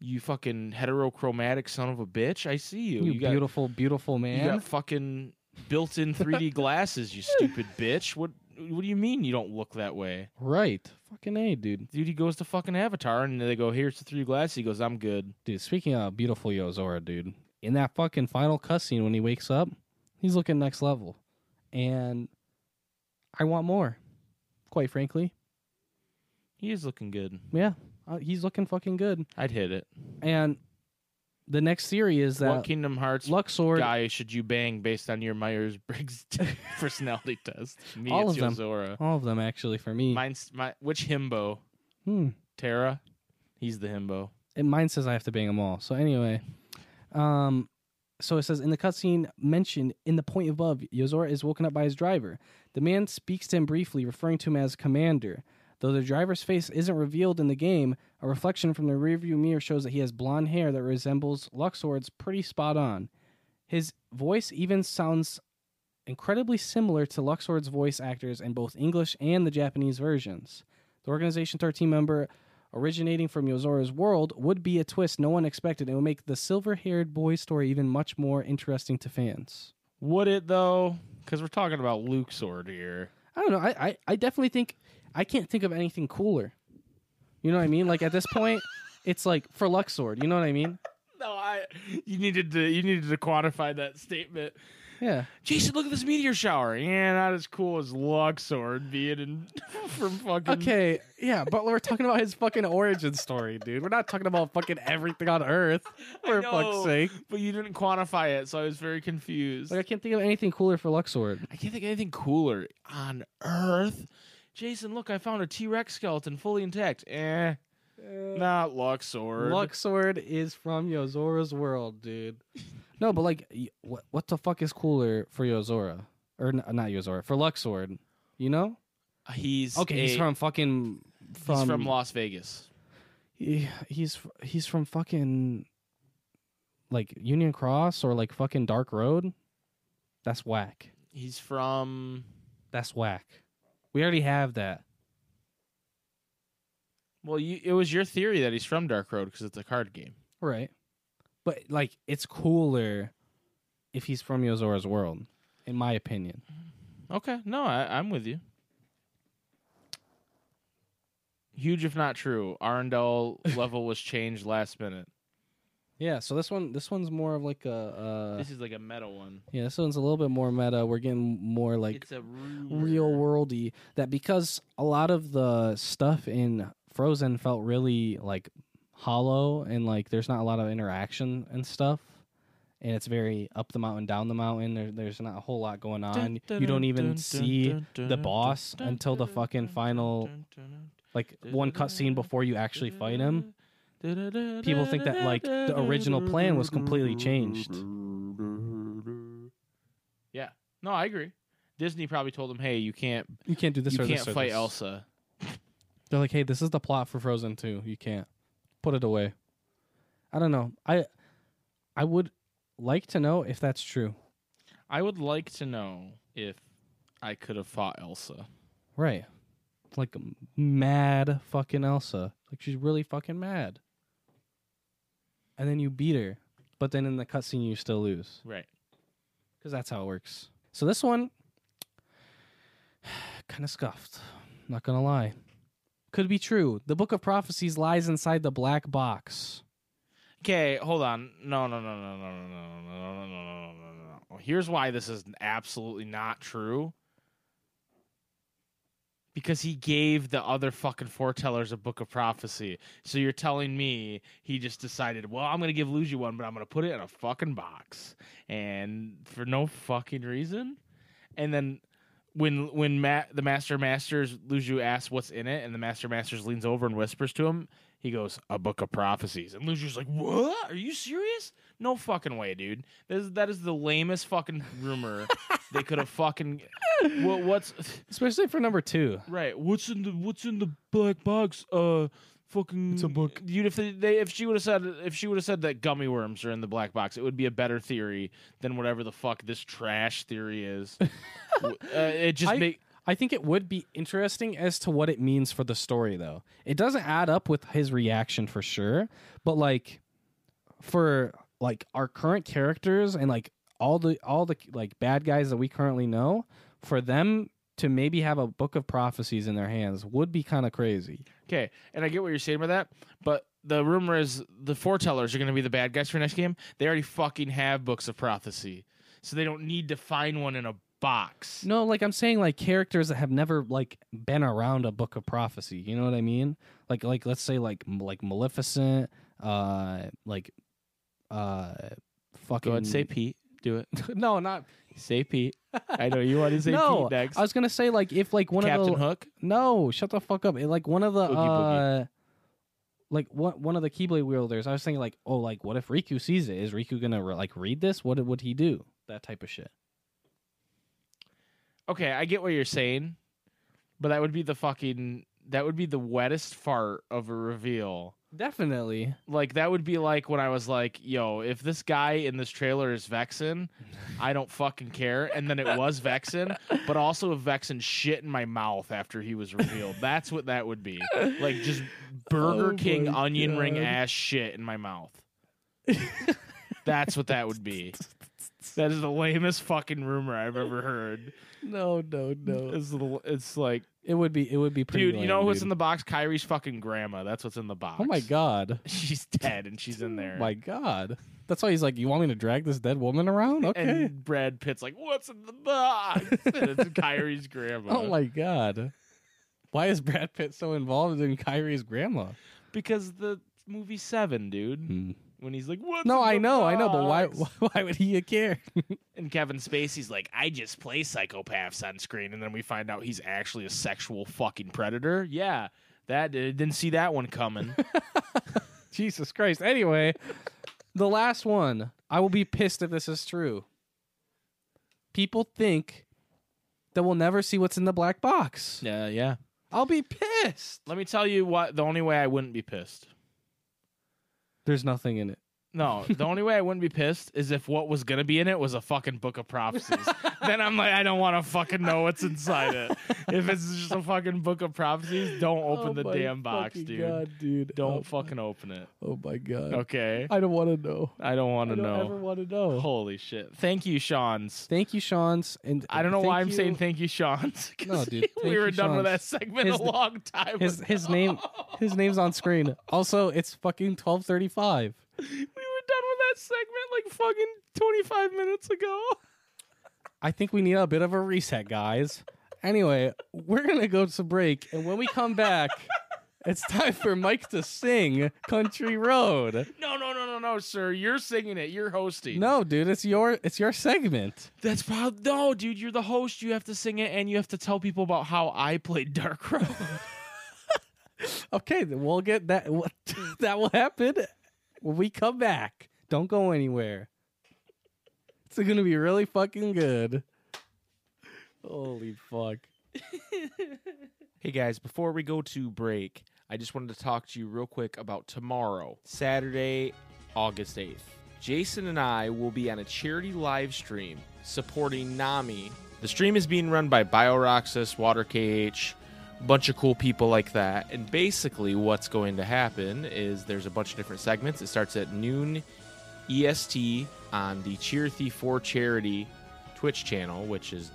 [SPEAKER 3] You fucking heterochromatic son of a bitch. I see you.
[SPEAKER 2] You,
[SPEAKER 3] got,
[SPEAKER 2] beautiful, beautiful
[SPEAKER 3] You
[SPEAKER 2] man.
[SPEAKER 3] got fucking built-in [LAUGHS] 3D glasses. You stupid bitch. What What do you mean you don't look that way?
[SPEAKER 2] right. Fucking a, dude.
[SPEAKER 3] Dude, he goes to fucking Avatar and they go, "Here's the 3D glasses." He goes, "I'm good."
[SPEAKER 2] Dude, speaking of beautiful Yozora, dude, in that fucking final cutscene when he wakes up, he's looking next level. And I want more, quite frankly.
[SPEAKER 3] He is looking good.
[SPEAKER 2] Yeah, uh, he's looking fucking good.
[SPEAKER 3] I'd hit it.
[SPEAKER 2] And the next theory is
[SPEAKER 3] what
[SPEAKER 2] that
[SPEAKER 3] Kingdom Hearts
[SPEAKER 2] Luxord.
[SPEAKER 3] guy should you bang based on your Myers Briggs [LAUGHS] personality test? Me,
[SPEAKER 2] All of them.
[SPEAKER 3] Yozora.
[SPEAKER 2] All of them actually for me.
[SPEAKER 3] Mine's my which himbo?
[SPEAKER 2] Hmm.
[SPEAKER 3] Terra. He's the himbo.
[SPEAKER 2] And mine says I have to bang them all. So anyway, um, so it says in the cutscene mentioned in the point above, Yozora is woken up by his driver. The man speaks to him briefly, referring to him as Commander. Though the driver's face isn't revealed in the game, a reflection from the rearview mirror shows that he has blonde hair that resembles Luxord's pretty spot on. His voice even sounds incredibly similar to Luxord's voice actors in both English and the Japanese versions. The Organization 13 member originating from Yozora's world would be a twist no one expected and would make the silver haired boy story even much more interesting to fans.
[SPEAKER 3] Would it though? Because we're talking about Luxord here.
[SPEAKER 2] I don't know. I, I, I definitely think I can't think of anything cooler. You know what I mean? Like at this point, [LAUGHS] it's like for Luxord. You know what I mean?
[SPEAKER 3] No, I. You needed to. You needed to quantify that statement.
[SPEAKER 2] Yeah.
[SPEAKER 3] Jason, look at this meteor shower. Yeah, not as cool as Luxord being in [LAUGHS] from fucking.
[SPEAKER 2] Okay. Yeah, but we're talking about his fucking origin story, dude. We're not talking about fucking everything on Earth. [LAUGHS] For
[SPEAKER 3] know.
[SPEAKER 2] fuck's sake.
[SPEAKER 3] But you didn't quantify it, so I was very confused.
[SPEAKER 2] Like I can't think of anything cooler for Luxord.
[SPEAKER 3] I can't think of anything cooler on Earth. Jason, look, I found a T Rex skeleton fully intact. Eh, not Luxord.
[SPEAKER 2] Luxord is from Yozora's world, dude. No, but like, y- what what the fuck is cooler for Yozora or n- not Yozora for Luxord? You know?
[SPEAKER 3] He's
[SPEAKER 2] Okay, he's from fucking from
[SPEAKER 3] he's from Las Vegas.
[SPEAKER 2] he- he's he's from fucking like Union Cross or like fucking Dark Road. That's whack.
[SPEAKER 3] He's from.
[SPEAKER 2] That's whack. We already have that.
[SPEAKER 3] Well, you, it was your theory that he's from Dark Road because it's a card game.
[SPEAKER 2] Right. But like it's cooler if he's from Yozora's world, in my opinion.
[SPEAKER 3] Okay, no, I, I'm with you. Huge, if not true. Arendelle [LAUGHS] level was changed last minute.
[SPEAKER 2] Yeah, so this one this one's more of like a uh
[SPEAKER 3] This is like a meta one.
[SPEAKER 2] yeah, this one's a little bit more meta. We're getting more like
[SPEAKER 3] it's a rumor.
[SPEAKER 2] real worldy that because a lot of the stuff in Frozen felt really like hollow and like there's not a lot of interaction and stuff. And it's very up the mountain, down the mountain. There, there's not a whole lot going on. You don't even see the boss until the fucking final, like one cutscene before you actually fight him. People think that like the original plan was completely changed.
[SPEAKER 3] Yeah, no, I agree. Disney probably told them, "Hey, you can't,
[SPEAKER 2] You can't do this
[SPEAKER 3] you
[SPEAKER 2] or
[SPEAKER 3] can't
[SPEAKER 2] this or
[SPEAKER 3] fight
[SPEAKER 2] this.
[SPEAKER 3] Elsa."
[SPEAKER 2] They're like, hey, this is the plot for Frozen 2. You can't put it away. I don't know. I I would like to know if that's true.
[SPEAKER 3] I would like to know if I could have fought Elsa.
[SPEAKER 2] Right. Like mad fucking Elsa. Like she's really fucking mad. And then you beat her, but then in the cutscene you still lose
[SPEAKER 3] Right.
[SPEAKER 2] because that's how it works. So this one kind of scuffed. Not gonna lie. Could be true. The Book of Prophecies lies inside the black box.
[SPEAKER 3] Okay, hold on. No, no, no, no, no, no, no, no, no, no, no, no, no, no. Here's why this is absolutely not true. Because he gave the other fucking foretellers a book of prophecy. So you're telling me he just decided, well, I'm gonna give Luxu one, but I'm gonna put it in a fucking box, and for no fucking reason. And then when when the Master Masters Luxu asks what's in it, and the Master Masters leans over and whispers to him, he goes, "A book of prophecies." And Luxu's like, "What? Are you serious? No fucking way, dude. That is, that is the lamest fucking rumor they could have [LAUGHS] fucking. What, what's [SIGHS]
[SPEAKER 2] Especially for number two.
[SPEAKER 3] right? What's in the What's in the black box? Uh, fucking.
[SPEAKER 2] It's a book.
[SPEAKER 3] Dude, if they, they if she would have said if she would have said that gummy worms are in the black box, it would be a better theory than whatever the fuck this trash theory is. [LAUGHS] Uh, it just
[SPEAKER 2] I-
[SPEAKER 3] make
[SPEAKER 2] I think it would be interesting as to what it means for the story, though. It doesn't add up with his reaction for sure, but like for like our current characters and like all the all the like bad guys that we currently know, for them to maybe have a book of prophecies in their hands would be kind of crazy.
[SPEAKER 3] Okay, and I get what you're saying about that, but the rumor is the foretellers are going to be the bad guys for next game. They already fucking have books of prophecy, so they don't need to find one in a box.
[SPEAKER 2] No, like I'm saying, like characters that have never like been around a book of prophecy. You know what I mean? Like, like let's say like like Maleficent, uh, like uh fucking
[SPEAKER 3] Go ahead, say Pete. Do it. [LAUGHS]
[SPEAKER 2] no, not
[SPEAKER 3] Say Pete. I know you want to say [LAUGHS]
[SPEAKER 2] no.
[SPEAKER 3] Pete next.
[SPEAKER 2] I was gonna say like if like one
[SPEAKER 3] Captain
[SPEAKER 2] of the
[SPEAKER 3] Hook.
[SPEAKER 2] no, shut the fuck up. It, like one of the uh like one one of the Keyblade wielders. I was thinking like oh like what if Riku sees it? Is Riku gonna like read this? What would he do? That type of shit.
[SPEAKER 3] Okay, I get what you're saying, but that would be the fucking. That would be the wettest fart of a reveal.
[SPEAKER 2] Definitely.
[SPEAKER 3] Like that would be like when I was like, "Yo, if this guy in this trailer is Vexen, I don't fucking care." And then it was Vexen, but also if Vexen shit in my mouth after he was revealed. That's what that would be. Like just Burger
[SPEAKER 2] Oh
[SPEAKER 3] King onion ring ass shit in my mouth. That's what that would be. That is the lamest fucking rumor I've ever heard.
[SPEAKER 2] No, no, no.
[SPEAKER 3] It's, the- it's like,
[SPEAKER 2] It would be it would be pretty
[SPEAKER 3] dude, you know
[SPEAKER 2] lame,
[SPEAKER 3] what's
[SPEAKER 2] dude.
[SPEAKER 3] in the box? Kairi's fucking grandma. That's what's in the box.
[SPEAKER 2] Oh my god. [LAUGHS]
[SPEAKER 3] She's dead and she's in there.
[SPEAKER 2] Oh my god. That's why he's like, You want me to drag this dead woman around? Okay.
[SPEAKER 3] And Brad Pitt's like, "What's in the box?" [LAUGHS] and it's Kairi's grandma.
[SPEAKER 2] oh my god. Why is Brad Pitt so involved in Kairi's grandma?
[SPEAKER 3] Because the movie Seven, dude. Hmm. When he's like, "What's
[SPEAKER 2] No, I
[SPEAKER 3] the
[SPEAKER 2] know, I know, but why
[SPEAKER 3] box?" [LAUGHS]
[SPEAKER 2] why would he care? [LAUGHS]
[SPEAKER 3] And Kevin Spacey's like, "I just play psychopaths on screen," and then we find out he's actually a sexual fucking predator. Yeah, that uh, didn't see that one coming. [LAUGHS]
[SPEAKER 2] Jesus Christ. Anyway, the last one. I will be pissed if this is true. People think that we'll never see what's in the black box.
[SPEAKER 3] yeah, yeah.
[SPEAKER 2] I'll be pissed.
[SPEAKER 3] Let me tell you what. The only way I wouldn't be pissed.
[SPEAKER 2] There's nothing in it.
[SPEAKER 3] No, the only way I wouldn't be pissed is if what was gonna be in it was a fucking book of prophecies. [LAUGHS] then I'm like, I don't want to fucking know what's inside it. If it's just a fucking book of prophecies, don't open
[SPEAKER 2] Oh
[SPEAKER 3] the damn box, dude.
[SPEAKER 2] God, dude.
[SPEAKER 3] Don't
[SPEAKER 2] oh,
[SPEAKER 3] fucking open it.
[SPEAKER 2] Oh my god.
[SPEAKER 3] Okay,
[SPEAKER 2] I don't want to know.
[SPEAKER 3] I don't want
[SPEAKER 2] I
[SPEAKER 3] to
[SPEAKER 2] don't
[SPEAKER 3] know.
[SPEAKER 2] ever want to know.
[SPEAKER 3] Holy shit! Thank you, Sean's.
[SPEAKER 2] Thank you, Sean's. And
[SPEAKER 3] I don't know why I'm
[SPEAKER 2] thank
[SPEAKER 3] saying thank you, Sean's. [LAUGHS] 'cause
[SPEAKER 2] No, dude, [LAUGHS]
[SPEAKER 3] we
[SPEAKER 2] thank
[SPEAKER 3] were
[SPEAKER 2] you,
[SPEAKER 3] done with that segment
[SPEAKER 2] His-
[SPEAKER 3] a long time.
[SPEAKER 2] his
[SPEAKER 3] ago.
[SPEAKER 2] his name his name's on screen. Also, it's fucking twelve thirty five.
[SPEAKER 3] We were done with that segment like fucking 25 minutes ago.
[SPEAKER 2] I think we need a bit of a reset, guys. Anyway, we're gonna go to break, and when we come back, it's time for Mike to sing "Country Road."
[SPEAKER 3] No, no, no, no, no, sir. You're singing it. You're hosting.
[SPEAKER 2] No, dude, it's your it's your segment.
[SPEAKER 3] That's probably no, dude. You're the host. You have to sing it, and you have to tell people about how I played Dark Road. [LAUGHS]
[SPEAKER 2] Okay, then we'll get that. [LAUGHS] That will happen when we come back. Don't go anywhere. It's gonna be really fucking good. Holy fuck! [LAUGHS]
[SPEAKER 3] hey guys, before we go to break, I just wanted to talk to you real quick about tomorrow, Saturday, August 8th. Jason and I will be on a charity live stream supporting NAMI. The stream is being run by BioRoxus, Water KH, a bunch of cool people like that. And basically, what's going to happen is there's a bunch of different segments. It starts at noon EST on the Cheer Thief for Charity Twitch channel, which is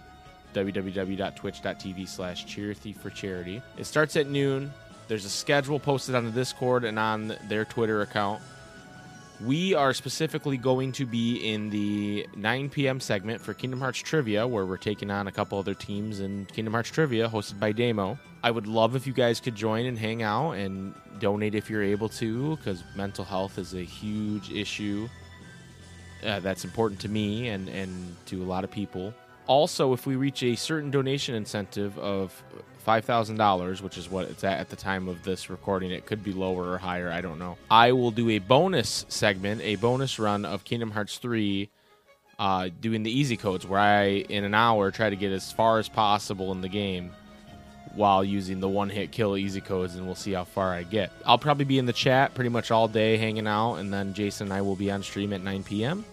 [SPEAKER 3] www.twitch.tv slash cheer thief for charity. It starts at noon. There's a schedule posted on the Discord and on their Twitter account. We are specifically going to be in the 9 p.m. segment for Kingdom Hearts Trivia, where we're taking on a couple other teams in Kingdom Hearts Trivia, hosted by Damo. I would love if you guys could join and hang out and donate if you're able to, because mental health is a huge issue uh, that's important to me and, and to a lot of people. Also, if we reach a certain donation incentive of $5,000, which is what it's at at the time of this recording, it could be lower or higher, I don't know. I will do a bonus segment, a bonus run of Kingdom Hearts 3, uh, doing the easy codes, where I, in an hour, try to get as far as possible in the game while using the one hit kill easy codes, and we'll see how far I get. I'll probably be in the chat pretty much all day hanging out, and then Jason and I will be on stream at 9 p.m.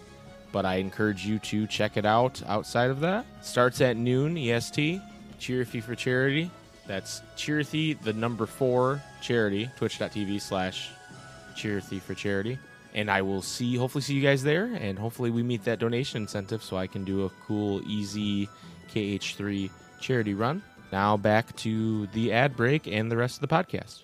[SPEAKER 3] But I encourage you to check it out outside of that. Starts at noon EST. Cheerthy for charity. That's Cheerthy, the number four charity. Twitch.tv slash Cheerthy for charity. And I will see, hopefully, see you guys there, and hopefully, we meet that donation incentive so I can do a cool, easy KH3 charity run. Now back to the ad break and the rest of the podcast.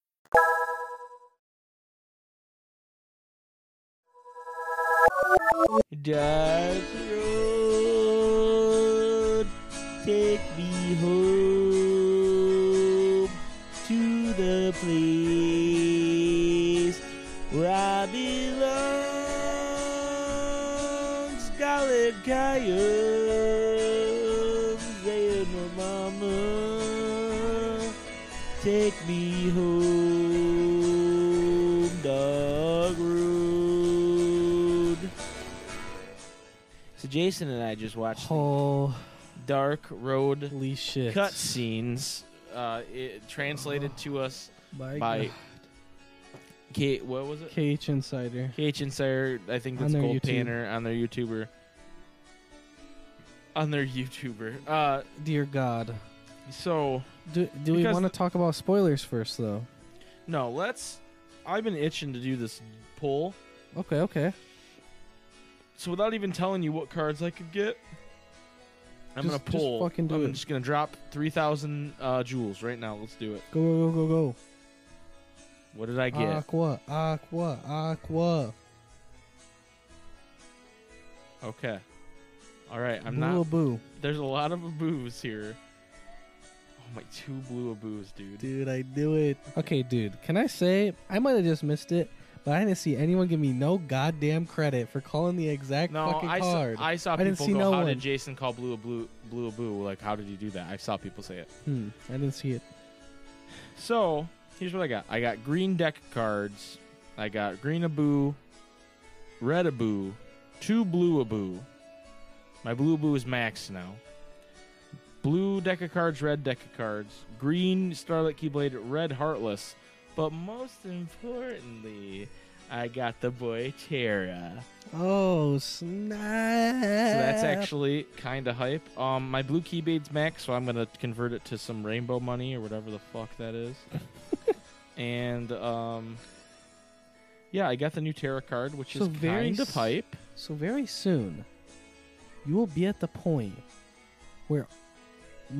[SPEAKER 3] Dark road, take me home to the place where I belong. Scarlet coyotes, they my mama. Take me home, Jason and I just watched the Dark Road
[SPEAKER 2] shit.
[SPEAKER 3] cutscenes. Uh, it translated to us
[SPEAKER 2] by,
[SPEAKER 3] by
[SPEAKER 2] God.
[SPEAKER 3] Kate. What was it?
[SPEAKER 2] KH Insider.
[SPEAKER 3] KH Insider. I think that's Gold
[SPEAKER 2] YouTube.
[SPEAKER 3] Panner on their YouTuber. On their YouTuber. Uh,
[SPEAKER 2] Dear God.
[SPEAKER 3] so
[SPEAKER 2] Do, do we want to talk about spoilers first, though?
[SPEAKER 3] no, let's. I've been itching to do this poll.
[SPEAKER 2] Okay, okay.
[SPEAKER 3] So without even telling you what cards I could get, I'm
[SPEAKER 2] Just-
[SPEAKER 3] gonna
[SPEAKER 2] just
[SPEAKER 3] pull.
[SPEAKER 2] fucking do
[SPEAKER 3] I'm
[SPEAKER 2] it.
[SPEAKER 3] just gonna drop three thousand uh, jewels right now. Let's do it.
[SPEAKER 2] Go, go, go, go,
[SPEAKER 3] What did I get?
[SPEAKER 2] Aqua, aqua, aqua.
[SPEAKER 3] okay. All right. I'm
[SPEAKER 2] Blue
[SPEAKER 3] not.
[SPEAKER 2] Boo.
[SPEAKER 3] There's a lot of aboos here. Oh my, two blue aboos, dude.
[SPEAKER 2] Dude, I knew it. Okay, dude, can I say I might have just missed it, but I didn't see anyone give me no goddamn credit for calling the exact
[SPEAKER 3] No,
[SPEAKER 2] fucking
[SPEAKER 3] I
[SPEAKER 2] card.
[SPEAKER 3] saw, I saw
[SPEAKER 2] I didn't
[SPEAKER 3] people
[SPEAKER 2] see
[SPEAKER 3] go,
[SPEAKER 2] no
[SPEAKER 3] how
[SPEAKER 2] one."
[SPEAKER 3] did Jason call blue a blue, blue a boo? Like, how did you do that? I saw people say it.
[SPEAKER 2] hmm, I didn't see it.
[SPEAKER 3] So, here's what I got. I got green deck cards. I got green a boo, red a boo, two blue a boo. My blue boo is max now. Blue deck of cards, red deck of cards, green Starlight Keyblade, red Heartless. But most importantly, I got the boy Terra.
[SPEAKER 2] Oh snap!
[SPEAKER 3] So that's actually kind of hype. Um, my blue Keyblade's max, so I'm gonna convert it to some rainbow money or whatever the fuck that is. [LAUGHS] and um, yeah, I got the new Terra card, which
[SPEAKER 2] So
[SPEAKER 3] is
[SPEAKER 2] very
[SPEAKER 3] kind of hype.
[SPEAKER 2] so very soon. You will be at the point where,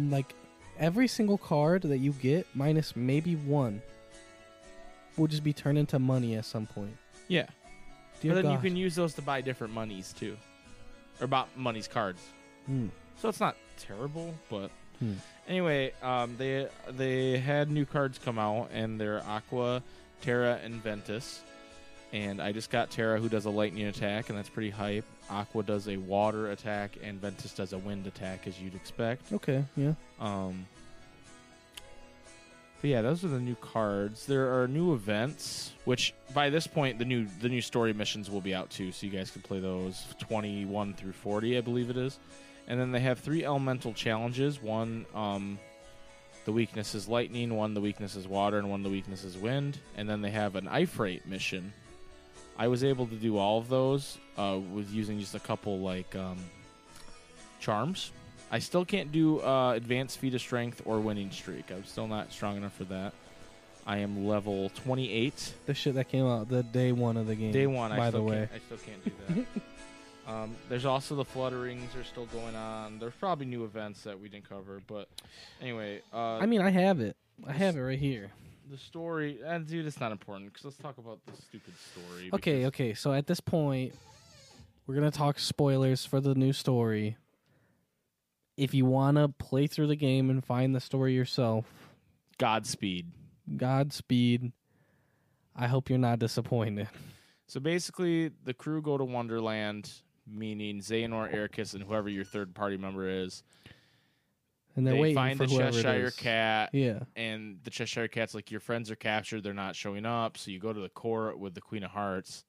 [SPEAKER 2] like, every single card that you get, minus maybe one, will just be turned into money at some point.
[SPEAKER 3] Yeah,
[SPEAKER 2] Dear
[SPEAKER 3] but then you can use those to buy different monies too, or buy money's cards.
[SPEAKER 2] Hmm.
[SPEAKER 3] So it's not terrible, but
[SPEAKER 2] Hmm.
[SPEAKER 3] anyway, um, they they had new cards come out, and they're Aqua, Terra, and Ventus. And I just got Terra, who does a lightning attack, and that's pretty hype. Aqua does a water attack, and Ventus does a wind attack, as you'd expect.
[SPEAKER 2] Okay, yeah.
[SPEAKER 3] Um, but yeah, those are the new cards. There are new events, which by this point the new the new story missions will be out too, so you guys can play those twenty one through forty, I believe it is. And then they have three elemental challenges. One, um, the weakness is lightning. One, the weakness is water, and one, the weakness is wind. And then they have an Ifrate mission. I was able to do all of those uh, with using just a couple like um, charms. I still can't do uh, advanced feat of strength or winning streak. I'm still not strong enough for that. I am level 28.
[SPEAKER 2] The shit that came out the day one of the game.
[SPEAKER 3] Day one.
[SPEAKER 2] by
[SPEAKER 3] I
[SPEAKER 2] the way.
[SPEAKER 3] I still can't do that. [LAUGHS] um, there's also the flutterings are still going on. There's probably new events that we didn't cover, but anyway. Uh,
[SPEAKER 2] I mean, I have it. I have it right here.
[SPEAKER 3] the story, uh, dude, it's not important because let's talk about the stupid story.
[SPEAKER 2] Okay, okay. So at this point, we're gonna talk spoilers for the new story. If you wanna play through the game and find the story yourself,
[SPEAKER 3] Godspeed.
[SPEAKER 2] Godspeed. I hope you're not disappointed.
[SPEAKER 3] So basically, the crew go to Wonderland, meaning Xehanort, Eraqus, and whoever your third party member is.
[SPEAKER 2] And they're
[SPEAKER 3] they
[SPEAKER 2] waiting
[SPEAKER 3] find
[SPEAKER 2] for
[SPEAKER 3] the
[SPEAKER 2] whoever
[SPEAKER 3] Cheshire
[SPEAKER 2] it is.
[SPEAKER 3] Cat,
[SPEAKER 2] Yeah.
[SPEAKER 3] and the Cheshire Cat's like, your friends are captured, they're not showing up. So you go to the court with the Queen of Hearts,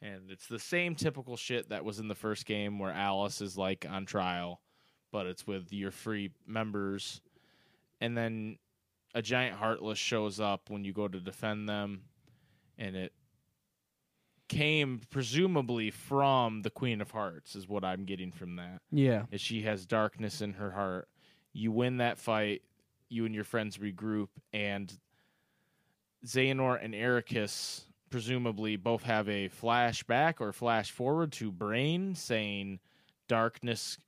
[SPEAKER 3] and it's the same typical shit that was in the first game where Alice is like on trial, but it's with your free members. And then a giant heartless shows up when you go to defend them, and it came presumably from the Queen of Hearts, is what I'm getting from that.
[SPEAKER 2] Yeah.
[SPEAKER 3] Is she has darkness in her heart. You win that fight, you and your friends regroup, and Xehanort and Eraqus presumably both have a flashback or flash forward to Brain saying darkness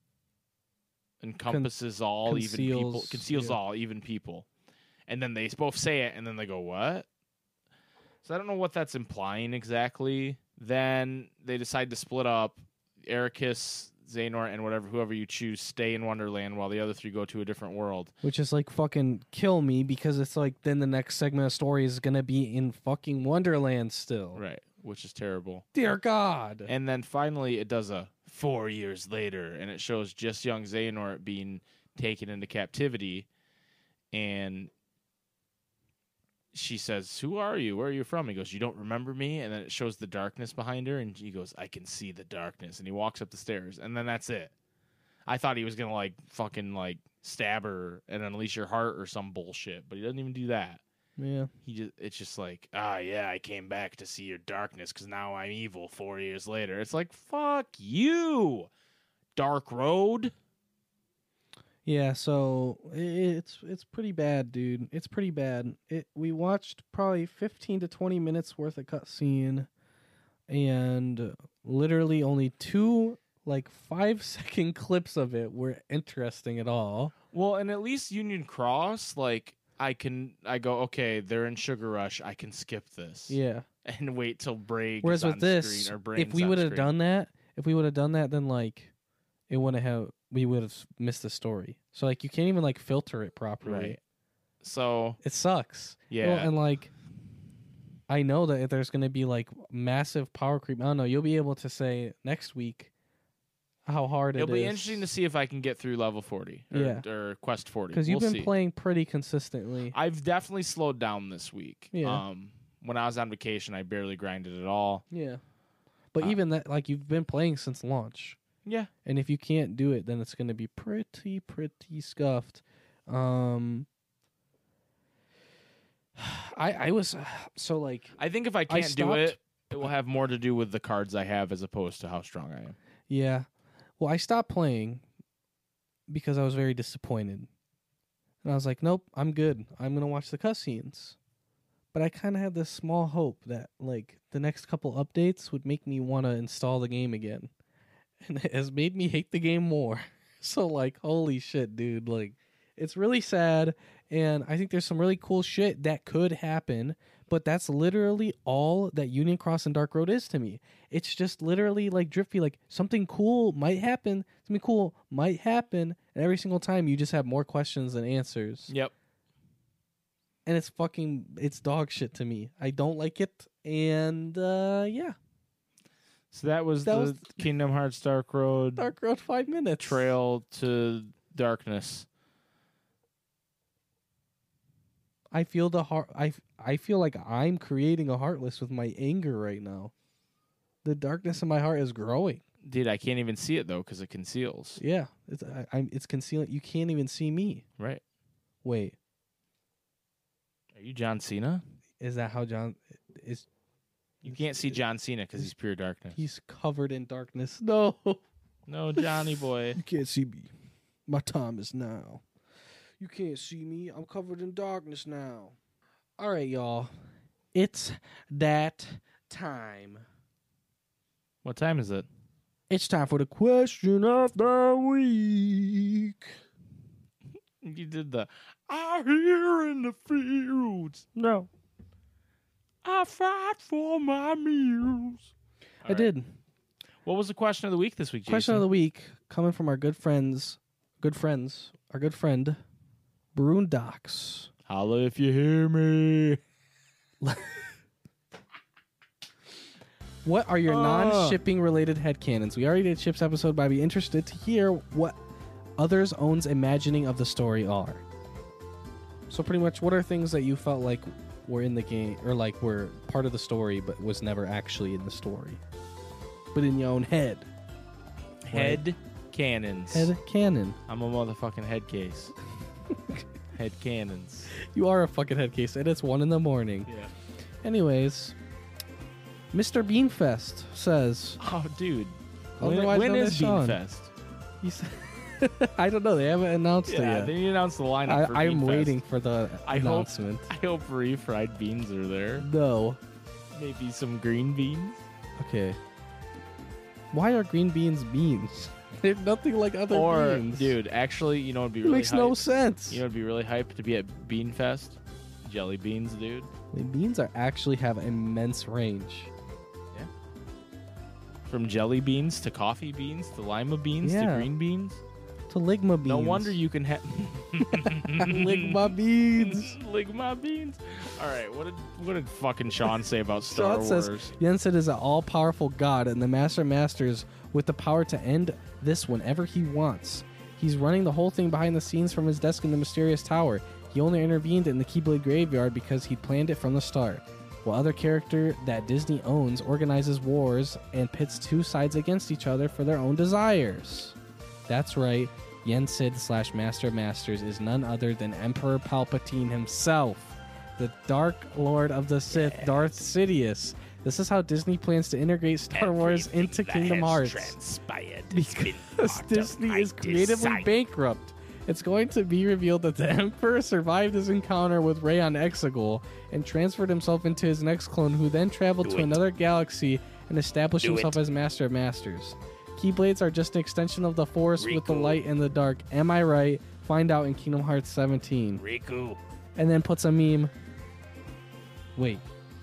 [SPEAKER 3] encompasses all even people
[SPEAKER 2] conceals-
[SPEAKER 3] conceals
[SPEAKER 2] yeah.
[SPEAKER 3] all even people. And then they both say it and then they go what? So i don't know what that's implying exactly. Then they decide to split up. Eraqus Xehanort and whatever whoever you choose stay in wonderland while the other three go to a different world.
[SPEAKER 2] Which is like fucking kill me because it's like then the next segment of story is gonna be in fucking Wonderland still.
[SPEAKER 3] right which is terrible
[SPEAKER 2] Dear God.
[SPEAKER 3] And then finally, it does a four years later, and it shows just young Xehanort being taken into captivity. And she says, Who are you? Where are you from? He goes, You don't remember me? And then it shows the darkness behind her, and he goes, I can see the darkness. And he walks up the stairs, and then that's it. I thought he was going to, like, fucking, like, stab her and unleash her heart or some bullshit, but he doesn't even do that
[SPEAKER 2] yeah.
[SPEAKER 3] he just it's just like ah yeah i came back to see your darkness because now i'm evil four years later it's like fuck you dark road
[SPEAKER 2] Yeah, so it's it's pretty bad, dude. It's pretty bad. It we watched probably 15 to 20 minutes worth of cutscene and literally only two like 5 [LAUGHS] second clips of it were interesting at all.
[SPEAKER 3] well and at least union cross like i can i go okay they're in sugar rush i can skip this
[SPEAKER 2] Yeah. [LAUGHS]
[SPEAKER 3] and wait till break
[SPEAKER 2] Whereas with this,
[SPEAKER 3] or
[SPEAKER 2] if we would have done that, if we would have done that, then like it wouldn't have. We would have missed the story. So like you can't even like filter it properly.
[SPEAKER 3] right so
[SPEAKER 2] It sucks.
[SPEAKER 3] yeah
[SPEAKER 2] Well, and like I know that if there's going to be like massive power creep. I don't know. You'll be able to say next week how hard it is.
[SPEAKER 3] it'll
[SPEAKER 2] it
[SPEAKER 3] be
[SPEAKER 2] is.
[SPEAKER 3] interesting to see if i can get through level 40 or,
[SPEAKER 2] Yeah.
[SPEAKER 3] or quest 40
[SPEAKER 2] because you've
[SPEAKER 3] We'll
[SPEAKER 2] been
[SPEAKER 3] see.
[SPEAKER 2] playing pretty consistently.
[SPEAKER 3] i've definitely slowed down this week
[SPEAKER 2] Yeah.
[SPEAKER 3] um when i was on vacation i barely grinded at all
[SPEAKER 2] yeah. But
[SPEAKER 3] Uh,
[SPEAKER 2] even that, like you've been playing since launch,
[SPEAKER 3] yeah
[SPEAKER 2] and if you can't do it, then it's going to be pretty, pretty scuffed. Um, [SIGHS] I I was so like
[SPEAKER 3] I think if I
[SPEAKER 2] I
[SPEAKER 3] can't do
[SPEAKER 2] stopped-
[SPEAKER 3] it, it will have more to do with the cards I have as opposed to how strong I am.
[SPEAKER 2] Yeah. Well, I stopped playing because I was very disappointed. And I was like, nope, I'm good. I'm going to watch the cutscenes. But I kind of had this small hope that, like, the next couple updates would make me want to install the game again. [LAUGHS] And it has made me hate the game more. [LAUGHS] So, like, holy shit, dude. Like, it's really sad. And I think there's some really cool shit that could happen. But that's literally all that Union Cross and Dark Road is to me. It's just literally like Drifty, like something cool might happen, something cool might happen, and every single time you just have more questions than answers.
[SPEAKER 3] Yep.
[SPEAKER 2] And it's fucking it's dog shit to me. I don't like it, and uh yeah,
[SPEAKER 3] So that was
[SPEAKER 2] That
[SPEAKER 3] the
[SPEAKER 2] was-
[SPEAKER 3] Kingdom Hearts Dark Road
[SPEAKER 2] Dark Road five minutes
[SPEAKER 3] trail to darkness.
[SPEAKER 2] I feel the heart. I I feel like I'm creating a heartless with my anger right now. The darkness in my heart is growing.
[SPEAKER 3] Dude, I can't even see it though because it conceals.
[SPEAKER 2] Yeah, it's I, I'm it's concealing. You can't even see me.
[SPEAKER 3] Right.
[SPEAKER 2] Wait,
[SPEAKER 3] Are you John Cena?
[SPEAKER 2] is that how John is?
[SPEAKER 3] You can't see John Cena because he's pure darkness.
[SPEAKER 2] He's covered in darkness. [LAUGHS] No,
[SPEAKER 3] No, Johnny boy.
[SPEAKER 2] you can't see me. My time is now. You can't see me. I'm covered in darkness now. All right, y'all. It's that time.
[SPEAKER 3] What time is it?
[SPEAKER 2] It's time for the question of the week. [LAUGHS]
[SPEAKER 3] You did the I hear in the fields.
[SPEAKER 2] No,
[SPEAKER 3] I fight for my meals.
[SPEAKER 2] I did.
[SPEAKER 3] What was the question of the week this week, Jason?
[SPEAKER 2] Question of the week coming from our good friends, good friends, our good friend, Broondox.
[SPEAKER 3] Holla if you hear me. [LAUGHS]
[SPEAKER 2] What are your
[SPEAKER 3] Ah.
[SPEAKER 2] non-shipping related headcanons? We already did Chip's episode, but I'd be interested to hear what others' owns imagining of the story are. So pretty much, what are things that you felt like were in the game, or like were part of the story, but was never actually in the story, but in your own head?
[SPEAKER 3] Head cannons.
[SPEAKER 2] Head cannon.
[SPEAKER 3] I'm a motherfucking head case. [LAUGHS] Head cannons.
[SPEAKER 2] You are a fucking head case, and it's one in the morning.
[SPEAKER 3] Yeah.
[SPEAKER 2] Anyways, Mr. Beanfest says
[SPEAKER 3] Oh, dude. When,
[SPEAKER 2] Otherwise
[SPEAKER 3] when
[SPEAKER 2] known
[SPEAKER 3] is
[SPEAKER 2] Sean.
[SPEAKER 3] Beanfest?
[SPEAKER 2] he said, [LAUGHS] I don't know. They haven't announced it
[SPEAKER 3] Yeah,
[SPEAKER 2] yet.
[SPEAKER 3] they announced the lineup for
[SPEAKER 2] I, I'm
[SPEAKER 3] Beanfest.
[SPEAKER 2] waiting for the
[SPEAKER 3] I hope-
[SPEAKER 2] announcement.
[SPEAKER 3] I hope refried beans are there.
[SPEAKER 2] No.
[SPEAKER 3] Maybe some green beans.
[SPEAKER 2] Okay. Why are green beans beans? [LAUGHS] [LAUGHS] They're nothing like other
[SPEAKER 3] or,
[SPEAKER 2] beans.
[SPEAKER 3] dude, actually, you know, it'd be
[SPEAKER 2] it
[SPEAKER 3] really
[SPEAKER 2] makes no sense.
[SPEAKER 3] You know, it'd be really hype to be at Beanfest. Jelly beans, dude.
[SPEAKER 2] The beans are actually have immense range. Yeah.
[SPEAKER 3] From jelly beans to coffee beans to lima beans
[SPEAKER 2] Yeah.
[SPEAKER 3] to green beans.
[SPEAKER 2] To ligma beans.
[SPEAKER 3] No wonder you can have [LAUGHS]
[SPEAKER 2] ligma beans. [LAUGHS]
[SPEAKER 3] Ligma beans. All right, what did what did fucking Sean say about Star
[SPEAKER 2] Sean says
[SPEAKER 3] Wars?
[SPEAKER 2] Yensid is an all-powerful god, and the Master Masters with the power to end this whenever he wants. He's running the whole thing behind the scenes from his desk in the mysterious tower. He only intervened in the Keyblade graveyard because he planned it from the start. While other character that Disney owns organizes wars and pits two sides against each other for their own desires. That's right, Yensid slash Master of Masters is none other than Emperor Palpatine himself, the Dark Lord of the Sith, Darth Sidious. This is how Disney plans to integrate Star Wars into Kingdom Hearts.
[SPEAKER 3] transpired
[SPEAKER 2] Because Disney is creatively bankrupt. It's going to be revealed that the [LAUGHS] Emperor survived his encounter with Rey on Exegol and transferred himself into his next clone, who then traveled
[SPEAKER 3] Do
[SPEAKER 2] to
[SPEAKER 3] it.
[SPEAKER 2] another galaxy and established
[SPEAKER 3] Do
[SPEAKER 2] himself
[SPEAKER 3] it.
[SPEAKER 2] as Master of Masters. Keyblades are just an extension of the Force with the light and the dark. Am I right? Find out in Kingdom Hearts 17.
[SPEAKER 3] Riku.
[SPEAKER 2] And then puts a meme. Wait,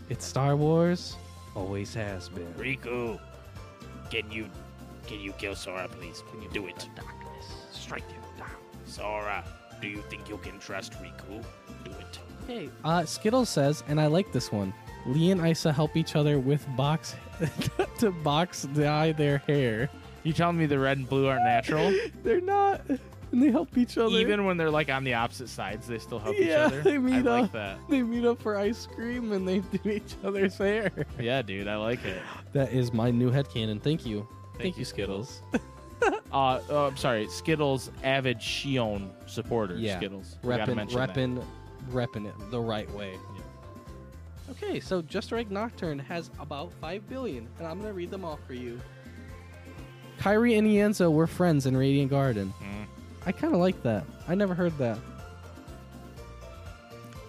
[SPEAKER 2] it's Star Wars? Always has been.
[SPEAKER 3] Riku. Can you can you kill Sora, please? Can you do it?
[SPEAKER 4] Darkness. Strike him down.
[SPEAKER 3] Sora, do you think you can trust Riku? Do it.
[SPEAKER 2] Hey, uh, Skittles says, and I like this one. Lea and Isa help each other with box [LAUGHS] to box dye their hair.
[SPEAKER 3] You telling me the red and blue aren't natural? [LAUGHS]
[SPEAKER 2] They're not, and [LAUGHS] they help each other.
[SPEAKER 3] Even when they're like on the opposite sides, they still help
[SPEAKER 2] yeah,
[SPEAKER 3] each other.
[SPEAKER 2] they
[SPEAKER 3] I
[SPEAKER 2] meet
[SPEAKER 3] like
[SPEAKER 2] up.
[SPEAKER 3] that.
[SPEAKER 2] They meet up for ice cream and they do each other's hair.
[SPEAKER 3] Yeah, dude, I like it.
[SPEAKER 2] That is my new head headcanon. Thank you.
[SPEAKER 3] Thank
[SPEAKER 2] you,
[SPEAKER 3] you,
[SPEAKER 2] Skittles. [LAUGHS]
[SPEAKER 3] Uh, oh, I'm sorry, Skittles avid Xion supporter.
[SPEAKER 2] Yeah.
[SPEAKER 3] Skittles. We gotta
[SPEAKER 2] repping,
[SPEAKER 3] that.
[SPEAKER 2] repping, repping it the right way. Okay, so Just Right Nocturne has about five billion, and I'm gonna read them all for you. Kairi and Ienzo were friends in Radiant Garden.
[SPEAKER 3] Mm,
[SPEAKER 2] I kind of like that. I never heard that.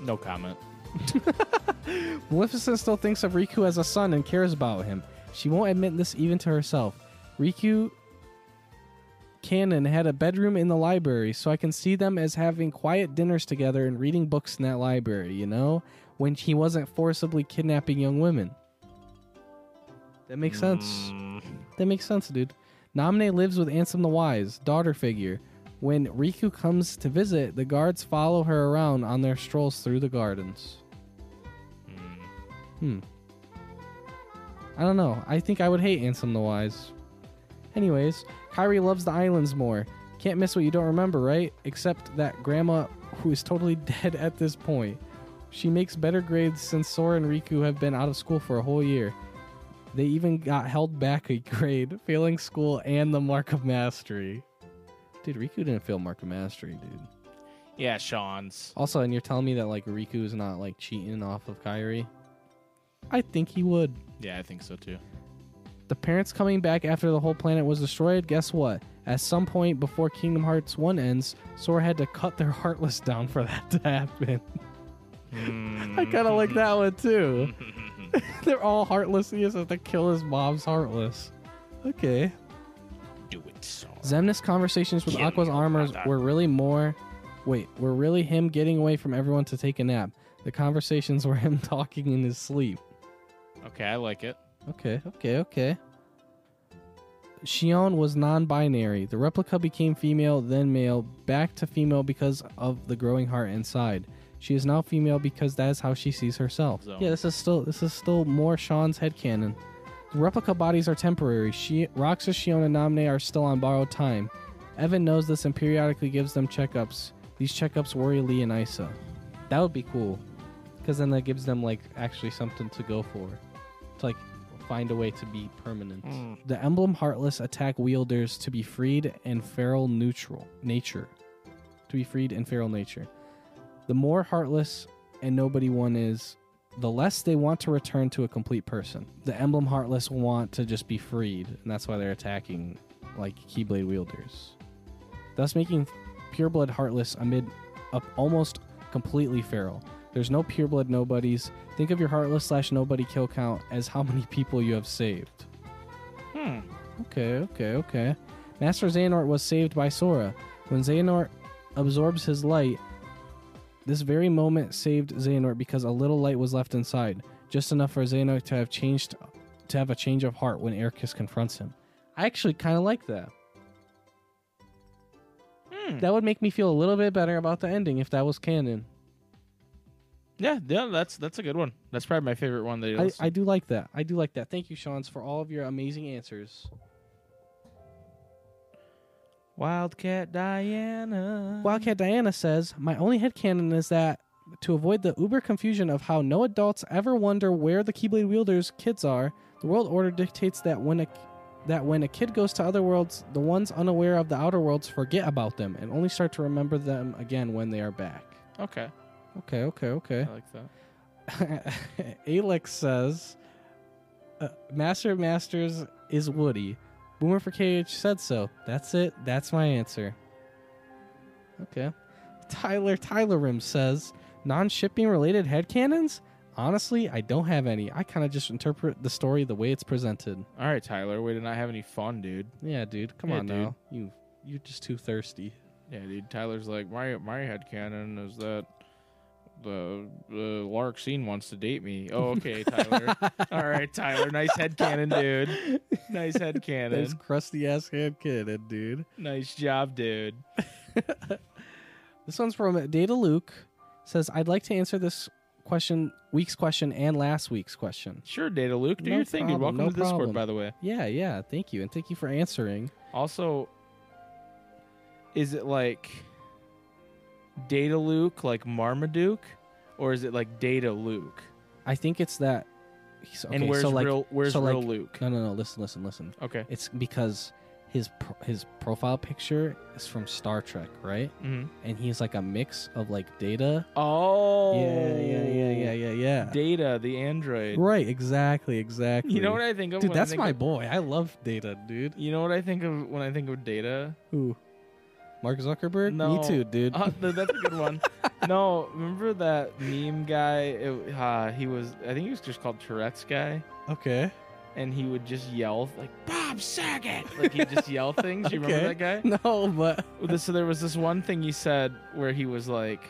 [SPEAKER 3] no comment. [LAUGHS]
[SPEAKER 2] Maleficent still thinks of Riku as a son and cares about him. She won't admit this even to herself. Riku Canon had a bedroom in the library, so I can see them as having quiet dinners together and reading books in that library, you know? When he wasn't forcibly kidnapping young women. That makes sense.
[SPEAKER 3] Mm,
[SPEAKER 2] That makes sense, dude. Namine lives with Ansem the Wise, daughter figure. When Riku comes to visit, the guards follow her around on their strolls through the gardens. Hmm. I don't know. I think I would hate Ansem the Wise. Anyways, Kairi loves the islands more. Can't miss what you don't remember, right? Except that Grandma, who is totally [LAUGHS] dead at this point. She makes better grades since Sora and Riku have been out of school for a whole year. They even got held back a [LAUGHS] grade, failing school and the Mark of Mastery. Dude, Riku didn't fail Mark of Mastery, dude.
[SPEAKER 3] yeah, Sean's.
[SPEAKER 2] Also, and you're telling me that like Riku's not like cheating off of Kairi? I think he would.
[SPEAKER 3] Yeah, I think so too.
[SPEAKER 2] The parents coming back after the whole planet was destroyed, guess what? At some point before Kingdom Hearts 1 ends, Sora had to cut their [LAUGHS] Heartless down for that to happen. Hmm. I kind of like that one too. [LAUGHS] [LAUGHS] They're all Heartless. He has to kill his mom's Heartless. Okay.
[SPEAKER 3] Do it, Sora.
[SPEAKER 2] Xemnas conversations with Aqua's armors were really more. Wait, were really him getting away from everyone to take a nap. The conversations were [LAUGHS] him talking in his sleep.
[SPEAKER 3] Okay, I like it.
[SPEAKER 2] Okay, okay, okay. Xion was non binary. The replica became female, then male, back to female because of the growing heart inside. She is now female because that is how she sees herself.
[SPEAKER 3] So-
[SPEAKER 2] Yeah, this is still this is still more Sean's headcanon. Replica bodies are temporary. She Roxas, Xion, and Namine are still on borrowed time. Even knows this and periodically gives them checkups. These checkups worry Lea and Isa. That would be cool. Because then that gives them like actually something to go for. To like find a way to be permanent.
[SPEAKER 3] Hmm.
[SPEAKER 2] The emblem heartless attack wielders to be freed and feral neutral nature. To be freed and feral nature. The more heartless and nobody one is, the less they want to return to a complete person. The emblem heartless want to just be freed, and that's why they're attacking like Keyblade wielders. Thus making pureblood heartless amid up almost completely feral. There's no pureblood nobodies. Think of your heartless slash nobody kill count as how many people you have saved.
[SPEAKER 3] Hmm.
[SPEAKER 2] Okay, okay, okay. Master Xehanort was saved by Sora. When Xehanort absorbs his light, this very moment saved Xehanort because a little light was left inside, just enough for Xehanort to have changed to have a change of heart when Eraqus confronts him. I actually kind of like that.
[SPEAKER 3] Hmm.
[SPEAKER 2] That would make me feel a little bit better about the ending if that was canon.
[SPEAKER 3] Yeah, yeah, that's that's a good one. That's probably my favorite one that
[SPEAKER 2] I. I do like that. I do like that. Thank you, Sean's, for all of your amazing answers.
[SPEAKER 3] Wildcat Diana.
[SPEAKER 2] Wildcat Diana says, My only headcanon is that to avoid the uber confusion of how no adults ever wonder where the Keyblade wielders' kids are, the world order dictates that when a that when a kid goes to other worlds, the ones unaware of the outer worlds forget about them and only start to remember them again when they are back.
[SPEAKER 3] Okay,
[SPEAKER 2] Okay, okay, okay.
[SPEAKER 3] I like that. [LAUGHS]
[SPEAKER 2] Alex says, uh, Master of Masters is Woody. Boomer for KH said so. That's it. That's my answer. Okay. Tyler Tyler Rim says, non shipping related headcanons? Honestly, I don't have any. I kind of just interpret the story the way it's presented.
[SPEAKER 3] All right, Tyler, We to not have any fun, dude.
[SPEAKER 2] Yeah, dude. Come
[SPEAKER 3] Yeah,
[SPEAKER 2] on now. You you're just too thirsty.
[SPEAKER 3] Yeah, dude. Tyler's like my my headcanon is that the Larxene wants to date me. Oh, okay, Tyler. [LAUGHS] All right, Tyler. Nice headcanon, dude. Nice
[SPEAKER 2] That's
[SPEAKER 3] headcanon. [LAUGHS]
[SPEAKER 2] crusty ass headcanon, dude.
[SPEAKER 3] Nice job, dude. [LAUGHS]
[SPEAKER 2] This one's from Data Luke. Says, I'd like to answer this question, week's question, and last week's question.
[SPEAKER 3] Sure, Data Luke. Do
[SPEAKER 2] No
[SPEAKER 3] your thing, dude. Welcome
[SPEAKER 2] no
[SPEAKER 3] to Discord,
[SPEAKER 2] problem.
[SPEAKER 3] by the way.
[SPEAKER 2] Yeah, yeah. Thank you. And thank you for answering.
[SPEAKER 3] Also, is it like Data Luke, like Marmaduke, or is it like Data Luke?
[SPEAKER 2] I think it's that. he's-
[SPEAKER 3] and
[SPEAKER 2] okay,
[SPEAKER 3] where's
[SPEAKER 2] so like,
[SPEAKER 3] real? Where's
[SPEAKER 2] so
[SPEAKER 3] real
[SPEAKER 2] like-
[SPEAKER 3] Luke?
[SPEAKER 2] No, no, no. Listen, listen, listen.
[SPEAKER 3] Okay.
[SPEAKER 2] It's because his pro- his profile picture is from Star Trek, right?
[SPEAKER 3] Mm-hmm.
[SPEAKER 2] And he's like a mix of like Data.
[SPEAKER 3] Oh.
[SPEAKER 2] Yeah, yeah, yeah, yeah, yeah, yeah.
[SPEAKER 3] Data, the android.
[SPEAKER 2] Right. Exactly. Exactly.
[SPEAKER 3] You know what I think of?
[SPEAKER 2] Dude,
[SPEAKER 3] when I
[SPEAKER 2] that's
[SPEAKER 3] think
[SPEAKER 2] my
[SPEAKER 3] of-
[SPEAKER 2] boy. I love Data, dude.
[SPEAKER 3] You know what I think of when I think of Data?
[SPEAKER 2] Who? Mark Zuckerberg?
[SPEAKER 3] No.
[SPEAKER 2] Me too, dude.
[SPEAKER 3] Uh, th- that's a good one. [LAUGHS] no, remember that meme guy? It, uh, he was, I think he was just called Tourette's guy,
[SPEAKER 2] okay.
[SPEAKER 3] and he would just yell like "Bob Saget," like he'd just yell things. You remember that guy? [LAUGHS]
[SPEAKER 2] No, but
[SPEAKER 3] So there was this one thing he said where he was like,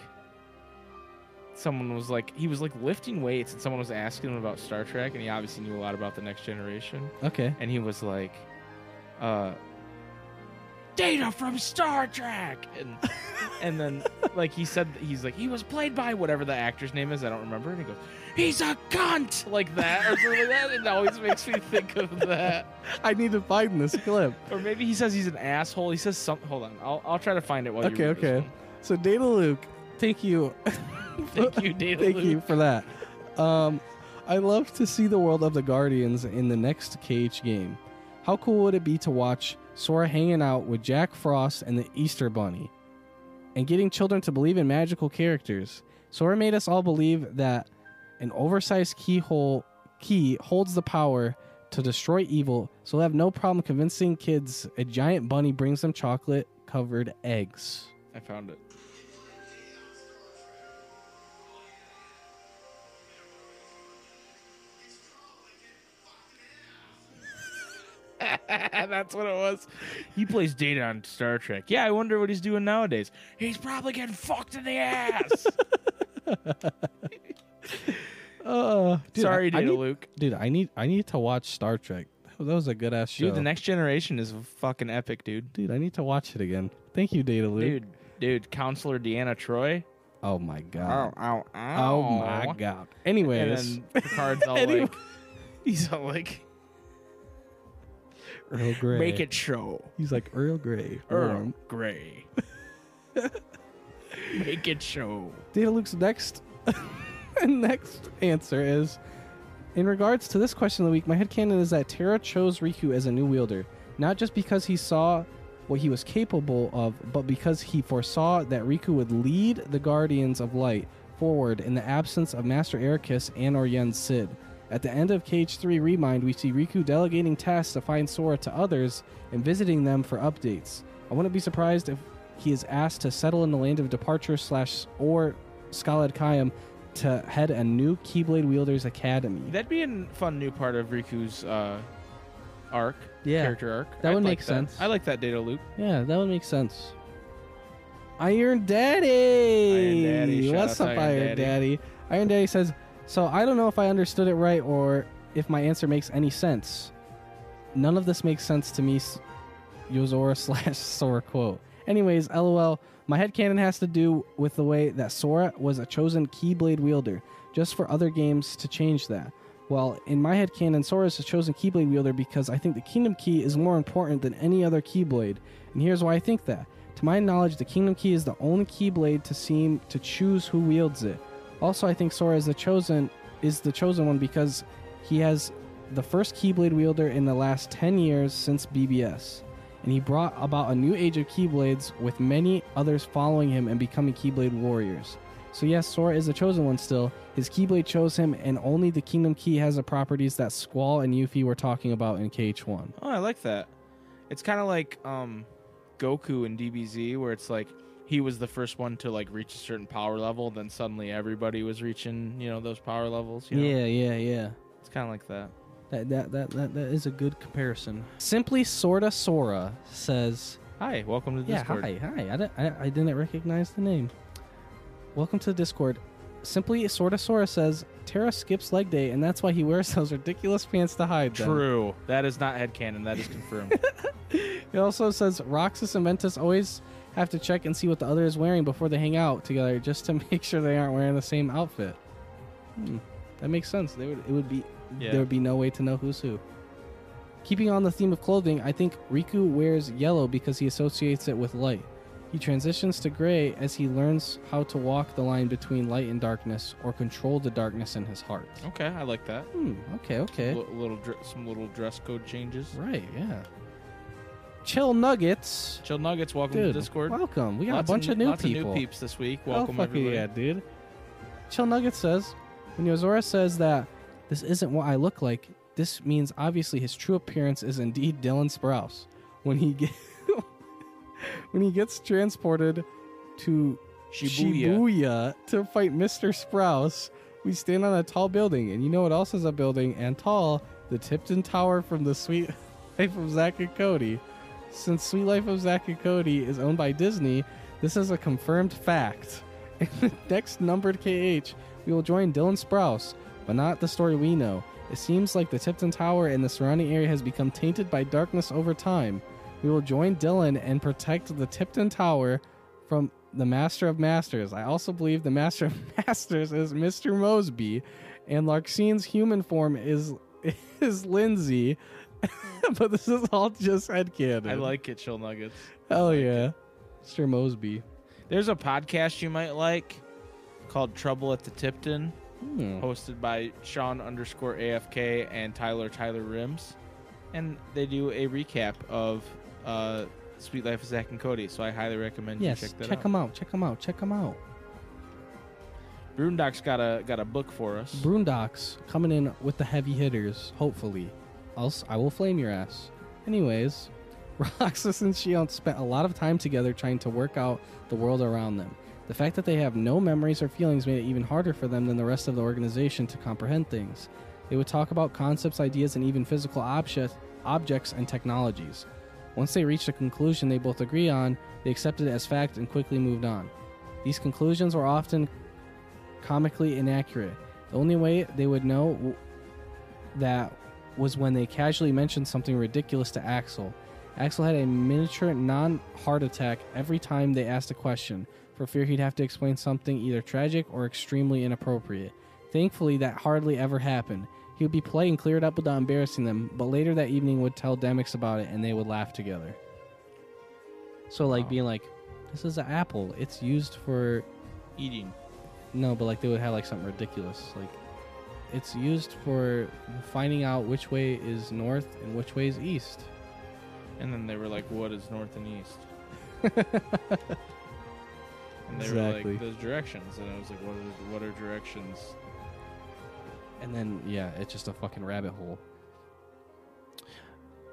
[SPEAKER 3] someone was like, he was like lifting weights, and someone was asking him about Star Trek, and he obviously knew a lot about the Next Generation,
[SPEAKER 2] okay.
[SPEAKER 3] and he was like, uh. Data from Star Trek, and and then like he said, he's like he was played by whatever the actor's name is, I don't remember, and he goes, he's a cunt like that or something like that. It always makes me think of that.
[SPEAKER 2] I need to find this clip.
[SPEAKER 3] Or maybe he says he's an asshole. He says something. Hold on, I'll I'll try to find it while
[SPEAKER 2] Okay,
[SPEAKER 3] you read this
[SPEAKER 2] okay. So Data Luke, thank you. [LAUGHS]
[SPEAKER 3] Thank you, Data
[SPEAKER 2] Thank
[SPEAKER 3] Luke.
[SPEAKER 2] you for that. Um, I love to see the world of the Guardians in the next KH game. How cool would it be to watch Sora hanging out with Jack Frost and the Easter Bunny, and getting children to believe in magical characters? Sora made us all believe that an oversized keyhole key holds the power to destroy evil, so we'll have no problem convincing kids a giant bunny brings them chocolate covered eggs.
[SPEAKER 3] I found it. [LAUGHS] That's what it was. He plays Data on Star Trek. Yeah, I wonder what he's doing nowadays. He's probably getting fucked in the ass. [LAUGHS]
[SPEAKER 2] Uh, dude,
[SPEAKER 3] Sorry,
[SPEAKER 2] I- I
[SPEAKER 3] Data
[SPEAKER 2] need-
[SPEAKER 3] Luke.
[SPEAKER 2] Dude, I need I need to watch Star Trek. That was a good ass show.
[SPEAKER 3] Dude, the next generation is fucking epic, dude.
[SPEAKER 2] Dude, I need to watch it again. Thank you, Data Luke.
[SPEAKER 3] Dude, dude, Counselor Deanna Troi.
[SPEAKER 2] Oh my god.
[SPEAKER 3] ow,
[SPEAKER 2] Oh my god. Anyways,
[SPEAKER 3] And then Picard's all
[SPEAKER 2] Anyway. [LAUGHS]
[SPEAKER 3] like, he's all like,
[SPEAKER 2] Earl Grey.
[SPEAKER 3] make it show.
[SPEAKER 2] He's like Earl Grey.
[SPEAKER 3] Earl. Grey. make it show.
[SPEAKER 2] Data Luke's next [LAUGHS] next answer is in regards to this question of the week, my head headcanon is that Terra chose Riku as a new wielder, not just because he saw what he was capable of, but because he foresaw that Riku would lead the Guardians of Light forward in the absence of Master Eraqus and or Yen Sid. At the end of KH3 Remind, we see Riku delegating tasks to find Sora to others and visiting them for updates. I wouldn't be surprised if he is asked to settle in the land of departure slash or Scala ad Caelum to head a new Keyblade Wielders Academy.
[SPEAKER 3] That'd be a fun new part of Riku's uh, arc,
[SPEAKER 2] Yeah,
[SPEAKER 3] character arc.
[SPEAKER 2] that would
[SPEAKER 3] I'd
[SPEAKER 2] make
[SPEAKER 3] like
[SPEAKER 2] sense.
[SPEAKER 3] I like that Data Luke.
[SPEAKER 2] Yeah, that would make sense. Iron Daddy.
[SPEAKER 3] Iron Daddy,
[SPEAKER 2] What's up,
[SPEAKER 3] Iron
[SPEAKER 2] Iron
[SPEAKER 3] Daddy.
[SPEAKER 2] Daddy? Iron Daddy says, "So I don't know if I understood it right or if my answer makes any sense. None of this makes sense to me." Yozora [LAUGHS] slash Sora quote. Anyways, lol. My headcanon has to do with the way that Sora was a chosen Keyblade wielder, just for other games to change that. Well, in my headcanon, Sora is a chosen Keyblade wielder because I think the Kingdom Key is more important than any other Keyblade. And here's why I think that. To my knowledge, the Kingdom Key is the only Keyblade to seem to choose who wields it. Also, I think Sora is the chosen is the chosen one because he has the first Keyblade wielder in the last 10 years since BBS. And he brought about a new age of Keyblades with many others following him and becoming Keyblade warriors. So yes, Sora is the chosen one still. His Keyblade chose him, and only the Kingdom Key has the properties that Squall and Yuffie were talking about in KH1.
[SPEAKER 3] Oh, I like that. It's kind of like um, Goku in DBZ, where it's like he was the first one to like reach a certain power level, then suddenly everybody was reaching, you know, those power levels. You know?
[SPEAKER 2] Yeah, yeah, yeah.
[SPEAKER 3] it's kind of like that.
[SPEAKER 2] That, that that that that is a good comparison. Simply sorta Sora says,
[SPEAKER 3] Hi, welcome to
[SPEAKER 2] "Yeah,
[SPEAKER 3] Discord.
[SPEAKER 2] hi, hi. I, di- I, I didn't recognize the name. Welcome to the Discord." Simply sorta Sora says, "Terra skips leg day, and that's why he wears [LAUGHS] those ridiculous pants to hide them."
[SPEAKER 3] True. That is not headcanon. That is confirmed. [LAUGHS]
[SPEAKER 2] It also says Roxas and Ventus always have to check and see what the other is wearing before they hang out together, [LAUGHS] just to make sure they aren't wearing the same outfit. Hmm, that makes sense. They would. It would be.
[SPEAKER 3] Yeah.
[SPEAKER 2] There would be no way to know who's who. Keeping on the theme of clothing, I think Riku wears yellow because he associates it with light. He transitions to gray as he learns how to walk the line between light and darkness, or control the darkness in his heart.
[SPEAKER 3] okay, I like that.
[SPEAKER 2] Hmm. Okay. Okay.
[SPEAKER 3] L- little dr- some little dress code changes.
[SPEAKER 2] Right. Yeah. Chill Nuggets.
[SPEAKER 3] Chill Nuggets, welcome
[SPEAKER 2] Dude,
[SPEAKER 3] to Discord.
[SPEAKER 2] welcome. We got
[SPEAKER 3] Lots
[SPEAKER 2] a bunch of, new
[SPEAKER 3] lots
[SPEAKER 2] people.
[SPEAKER 3] of new peeps this week.
[SPEAKER 2] Oh,
[SPEAKER 3] Welcome
[SPEAKER 2] fuck
[SPEAKER 3] everybody.
[SPEAKER 2] yeah, dude. Chill Nuggets says, when Yozora says that this isn't what I look like, this means obviously his true appearance is indeed Dylan Sprouse. When he get, [LAUGHS] when he gets transported to
[SPEAKER 3] Shibuya.
[SPEAKER 2] Shibuya to fight Mr. Sprouse, we stand on a tall building, and you know what else is a building and tall? The Tipton Tower from the Sweet [LAUGHS] Life of Zack and Cody. Since Sweet Life of Zack and Cody is owned by Disney, this is a confirmed fact. [LAUGHS] In the next numbered KH, we will join Dylan Sprouse, but not the story we know. It seems like the Tipton Tower and the surrounding area has become tainted by darkness over time. We will join Dylan and protect the Tipton Tower from the Master of Masters. I also believe the Master of [LAUGHS] Masters is Mr. Mosby, and Larxene's human form is [LAUGHS] is Lindsay. [LAUGHS] but this is all just headcanon.
[SPEAKER 3] I like it, Chill Nuggets.
[SPEAKER 2] Hell yeah. Mr. Mosby.
[SPEAKER 3] There's a podcast you might like called Trouble at the Tipton,
[SPEAKER 2] Hmm.
[SPEAKER 3] hosted by Sean underscore AFK and Tyler Tyler Rims, and they do a recap of uh, Sweet Life of Zack and Cody. So I highly recommend
[SPEAKER 2] Yes,
[SPEAKER 3] you check that
[SPEAKER 2] check
[SPEAKER 3] out.
[SPEAKER 2] them out. Check them out. Check them out.
[SPEAKER 3] Broondoc's got a got a book for us.
[SPEAKER 2] Broondocks coming in with the heavy hitters, hopefully. Else I will flame your ass. Anyways, [LAUGHS] Roxas and Xion spent a lot of time together trying to work out the world around them. The fact that they have no memories or feelings made it even harder for them than the rest of the organization to comprehend things. They would talk about concepts, ideas, and even physical object, objects and technologies. Once they reached a conclusion they both agree on, they accepted it as fact and quickly moved on. These conclusions were often comically inaccurate. The only way they would know that was when they casually mentioned something ridiculous to Axel. Axel had a miniature non heart attack every time they asked a question, for fear he'd have to explain something either tragic or extremely inappropriate. Thankfully, that hardly ever happened. He would be polite and clear it up without embarrassing them, but later that evening would tell Demyx about it and they would laugh together. So, like,
[SPEAKER 3] Wow.
[SPEAKER 2] being like, this is an apple. It's used for
[SPEAKER 3] Eating.
[SPEAKER 2] no, but like they would have like something ridiculous. Like it's used for finding out which way is north and which way is east.
[SPEAKER 3] And then they were like, "What is north and east?" [LAUGHS] and they were
[SPEAKER 2] Exactly.
[SPEAKER 3] like, "Those directions." And I was like, "What are what are directions?"
[SPEAKER 2] And then, yeah, it's just a fucking rabbit hole.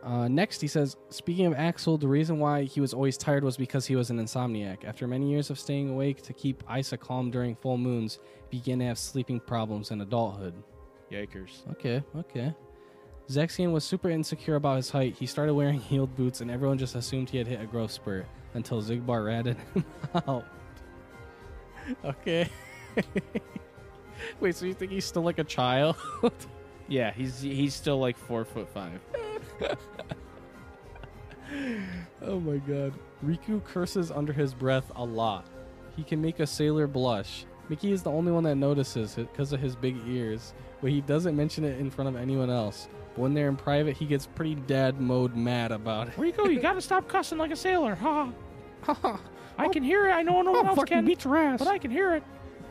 [SPEAKER 2] Uh, next, he says, speaking of Axel, the reason why he was always tired was because he was an insomniac. After many years of staying awake to keep Isa calm during full moons, he began to have sleeping problems in adulthood.
[SPEAKER 3] Yikers!
[SPEAKER 2] Okay, okay. Zexion was super insecure about his height. He started wearing [LAUGHS] heeled boots, and everyone just assumed he had hit a growth spurt until Xigbar ratted him [LAUGHS] out. Okay. [LAUGHS] Wait, so you think he's still like a child?
[SPEAKER 3] Yeah, he's he's still like four foot five. [LAUGHS]
[SPEAKER 2] oh my god. Riku curses under his breath a lot. He can make a sailor blush. Mickey is the only one that notices it because of his big ears, but he doesn't mention it in front of anyone else. But when they're in private, he gets pretty dad mode mad about it.
[SPEAKER 4] Riku, you gotta stop cussing like a sailor. Ha. Ha ha [LAUGHS] I can hear it. I know no one oh, else can.
[SPEAKER 2] beat your ass.
[SPEAKER 4] But I can hear it.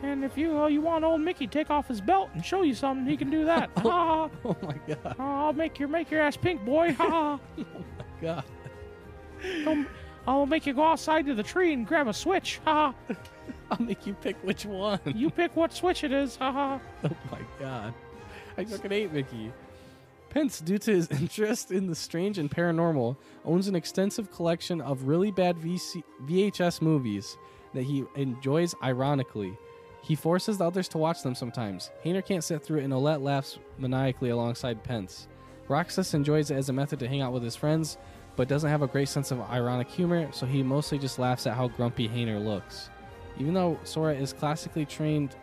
[SPEAKER 4] And if you uh, you want old Mickey to take off his belt and show you something, he can do that. [LAUGHS] Ha!
[SPEAKER 2] oh my god.
[SPEAKER 4] I'll make your make your ass pink, boy. Ha! [LAUGHS]
[SPEAKER 2] God.
[SPEAKER 4] Don't- I'll make you go outside to the tree and grab a switch. Ha! [LAUGHS]
[SPEAKER 2] I'll make you pick which one.
[SPEAKER 4] You pick what switch it is. Ha ha!
[SPEAKER 2] Oh my god. I fucking hate Mickey. Pence, due to his interest in the strange and paranormal, owns an extensive collection of really bad VC- VHS movies that he enjoys ironically. He forces the others to watch them sometimes. Hayner can't sit through it, and Olette laughs maniacally alongside Pence. Roxas enjoys it as a method to hang out with his friends, but doesn't have a great sense of ironic humor, so he mostly just laughs at how grumpy Hayner looks. Even though Sora is classically trained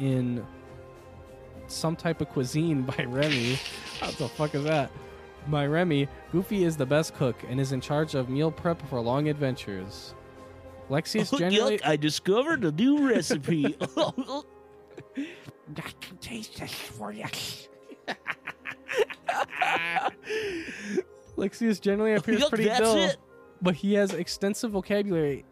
[SPEAKER 2] in some type of cuisine [LAUGHS] by Remy. what the fuck is that? By Remy, Goofy is the best cook and is in charge of meal prep for long adventures. Lexaeus oh, generally
[SPEAKER 3] I discovered a new recipe.
[SPEAKER 4] I can taste this for you.
[SPEAKER 2] Lexaeus generally oh, appears
[SPEAKER 3] Yup,
[SPEAKER 2] pretty
[SPEAKER 3] that's
[SPEAKER 2] dull,
[SPEAKER 3] it.
[SPEAKER 2] but he has extensive vocabulary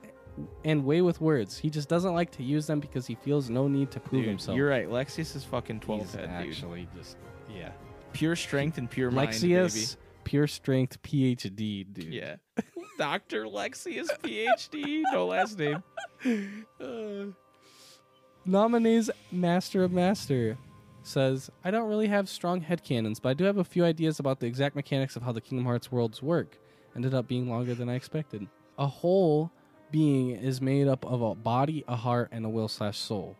[SPEAKER 2] and way with words. He just doesn't like to use them because he feels no need to prove
[SPEAKER 3] Dude,
[SPEAKER 2] himself.
[SPEAKER 3] You're right. Lexaeus is fucking twelve
[SPEAKER 2] He's
[SPEAKER 3] head, dude.
[SPEAKER 2] actually just yeah.
[SPEAKER 3] Pure strength and pure mind,
[SPEAKER 2] Lexaeus, pure strength, PhD, dude.
[SPEAKER 3] Yeah. [LAUGHS] Doctor Lexaeus, PhD, no last name.
[SPEAKER 2] Uh, Nominee's Master of Master says, I don't really have strong headcanons, but I do have a few ideas about the exact mechanics of how the Kingdom Hearts worlds work. Ended up being longer than I expected. A whole being is made up of a body, a heart, and a will slash soul.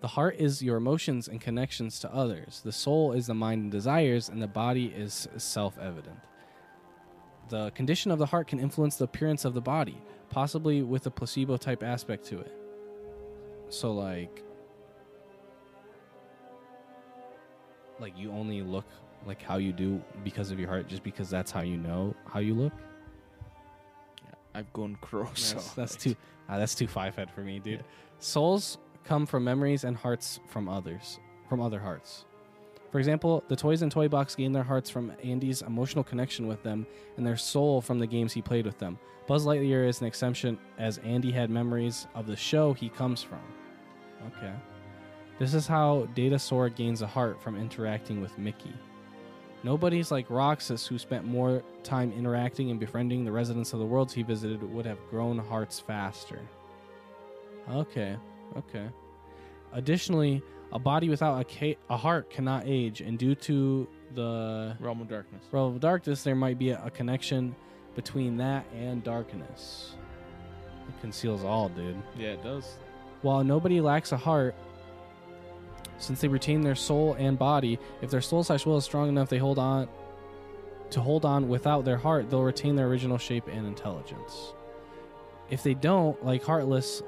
[SPEAKER 2] The heart is your emotions and connections to others. The soul is the mind and desires, and the body is self evident. The condition of the heart can influence the appearance of the body, possibly with a placebo type aspect to it. So like like you only look like how you do because of your heart just because that's how you know how you look.
[SPEAKER 3] I've gone [LAUGHS] cross.
[SPEAKER 2] That's, that's too ah, that's too five head for me, dude. Souls come from memories and hearts from others, from other hearts. For example, the toys in Toy Box gain their hearts from Andy's emotional connection with them and their soul from the games he played with them. Buzz Lightyear is an exception as Andy had memories of the show he comes from. Okay. This is how Data Sora gains a heart from interacting with Mickey. Nobody's like Roxas, who spent more time interacting and befriending the residents of the worlds he visited, would have grown hearts faster. Okay, okay. Additionally, a body without a, ca- a heart cannot age, and due to the
[SPEAKER 3] Realm of Darkness.
[SPEAKER 2] realm of darkness, there might be a, a connection between that and darkness. It conceals all, dude.
[SPEAKER 3] Yeah, it does.
[SPEAKER 2] While nobody lacks a heart, since they retain their soul and body, if their soul slash will is strong enough, they hold on to hold on without their heart, they'll retain their original shape and intelligence. If they don't, like Heartless,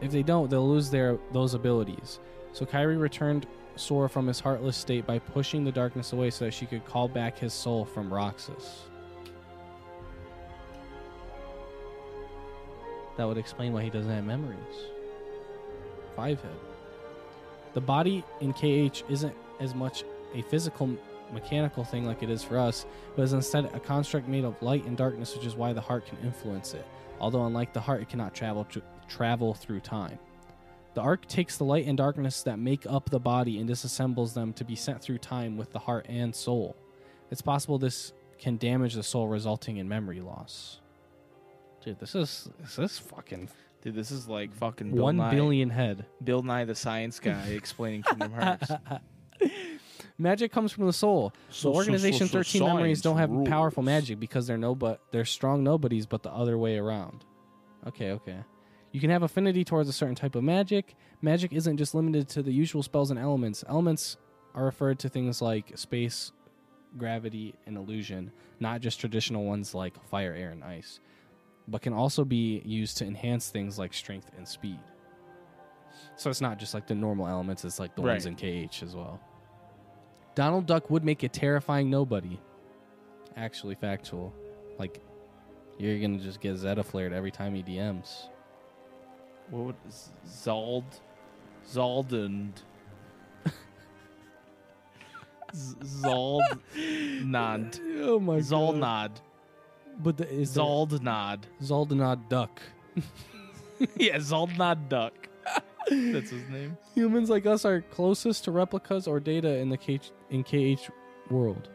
[SPEAKER 2] if they don't, they'll lose their those abilities. So Kairi returned Sora from his heartless state by pushing the darkness away so that she could call back his soul from Roxas. That would explain why he doesn't have memories. Five head. The body in KH isn't as much a physical mechanical thing like it is for us, but is instead a construct made of light and darkness, which is why the heart can influence it. Although unlike the heart, it cannot travel tr- travel through time. The arc takes the light and darkness that make up the body and disassembles them to be sent through time with the heart and soul. It's possible this can damage the soul, resulting in memory loss. Dude, this is this is fucking
[SPEAKER 3] Dude, this is like fucking Bill
[SPEAKER 2] one
[SPEAKER 3] Nye,
[SPEAKER 2] billion head.
[SPEAKER 3] Bill Nye the Science Guy [LAUGHS] explaining Kingdom Hearts. [LAUGHS]
[SPEAKER 2] Magic comes from the soul.
[SPEAKER 3] So-
[SPEAKER 2] So,
[SPEAKER 3] so-
[SPEAKER 2] Organization
[SPEAKER 3] so- so
[SPEAKER 2] 13 memories don't have
[SPEAKER 3] rules.
[SPEAKER 2] powerful magic because they're no but they're strong nobodies, but the other way around. Okay, okay. You can have affinity towards a certain type of magic. Magic isn't just limited to the usual spells and elements. Elements are referred to things like space, gravity, and illusion, not just traditional ones like fire, air, and ice, but can also be used to enhance things like strength and speed. So it's not just like the normal elements, it's like the ones in KH as well. Donald Duck would make a terrifying nobody. Actually factual. Like you're gonna just get Zettaflared every time he DMs.
[SPEAKER 3] What would Zald Zaldund. [LAUGHS] Z- Zald Nod
[SPEAKER 2] Oh my
[SPEAKER 3] Zaldnod
[SPEAKER 2] But the, is that
[SPEAKER 3] Zaldnod
[SPEAKER 2] Duck. [LAUGHS]
[SPEAKER 3] yeah Zaldnod Duck. [LAUGHS] That's his name.
[SPEAKER 2] Humans like us are closest to replicas or data in the KH, in KH world.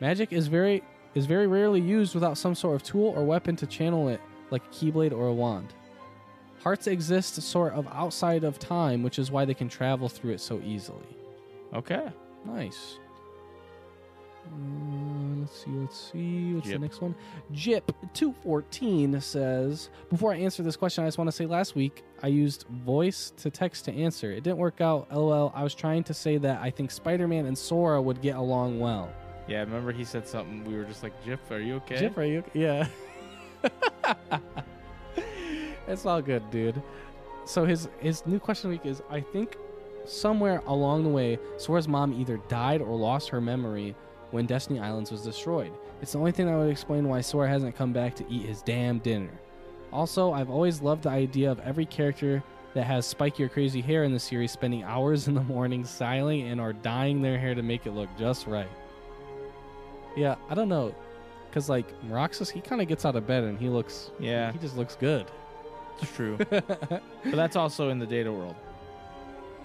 [SPEAKER 2] Magic is very is very rarely used without some sort of tool or weapon to channel it, like a keyblade or a wand. Hearts exist sort of outside of time, which is why they can travel through it so easily.
[SPEAKER 3] okay
[SPEAKER 2] Nice. Uh, let's see, let's see. What's the next one? Jip214 says Before I answer this question, I just want to say last week I used voice to text to answer. It didn't work out. LOL. I was trying to say that I think Spider Man and Sora would get along well.
[SPEAKER 3] yeah remember he said something we were just like Jip are you okay
[SPEAKER 2] Jip, are you? okay? Yeah. [LAUGHS] it's all good, dude. So his his new question week is I think somewhere along the way, Sora's mom either died or lost her memory when Destiny Islands was destroyed. It's the only thing that would explain why Sora hasn't come back to eat his damn dinner. Also, I've always loved the idea of every character that has spiky or crazy hair in the series spending hours in the morning styling and or dyeing their hair to make it look just right. Yeah, I don't know. Cause like Roxas, he kind of gets out of bed and he looks,
[SPEAKER 3] yeah
[SPEAKER 2] he just looks good.
[SPEAKER 3] It's true [LAUGHS] but that's also in the data world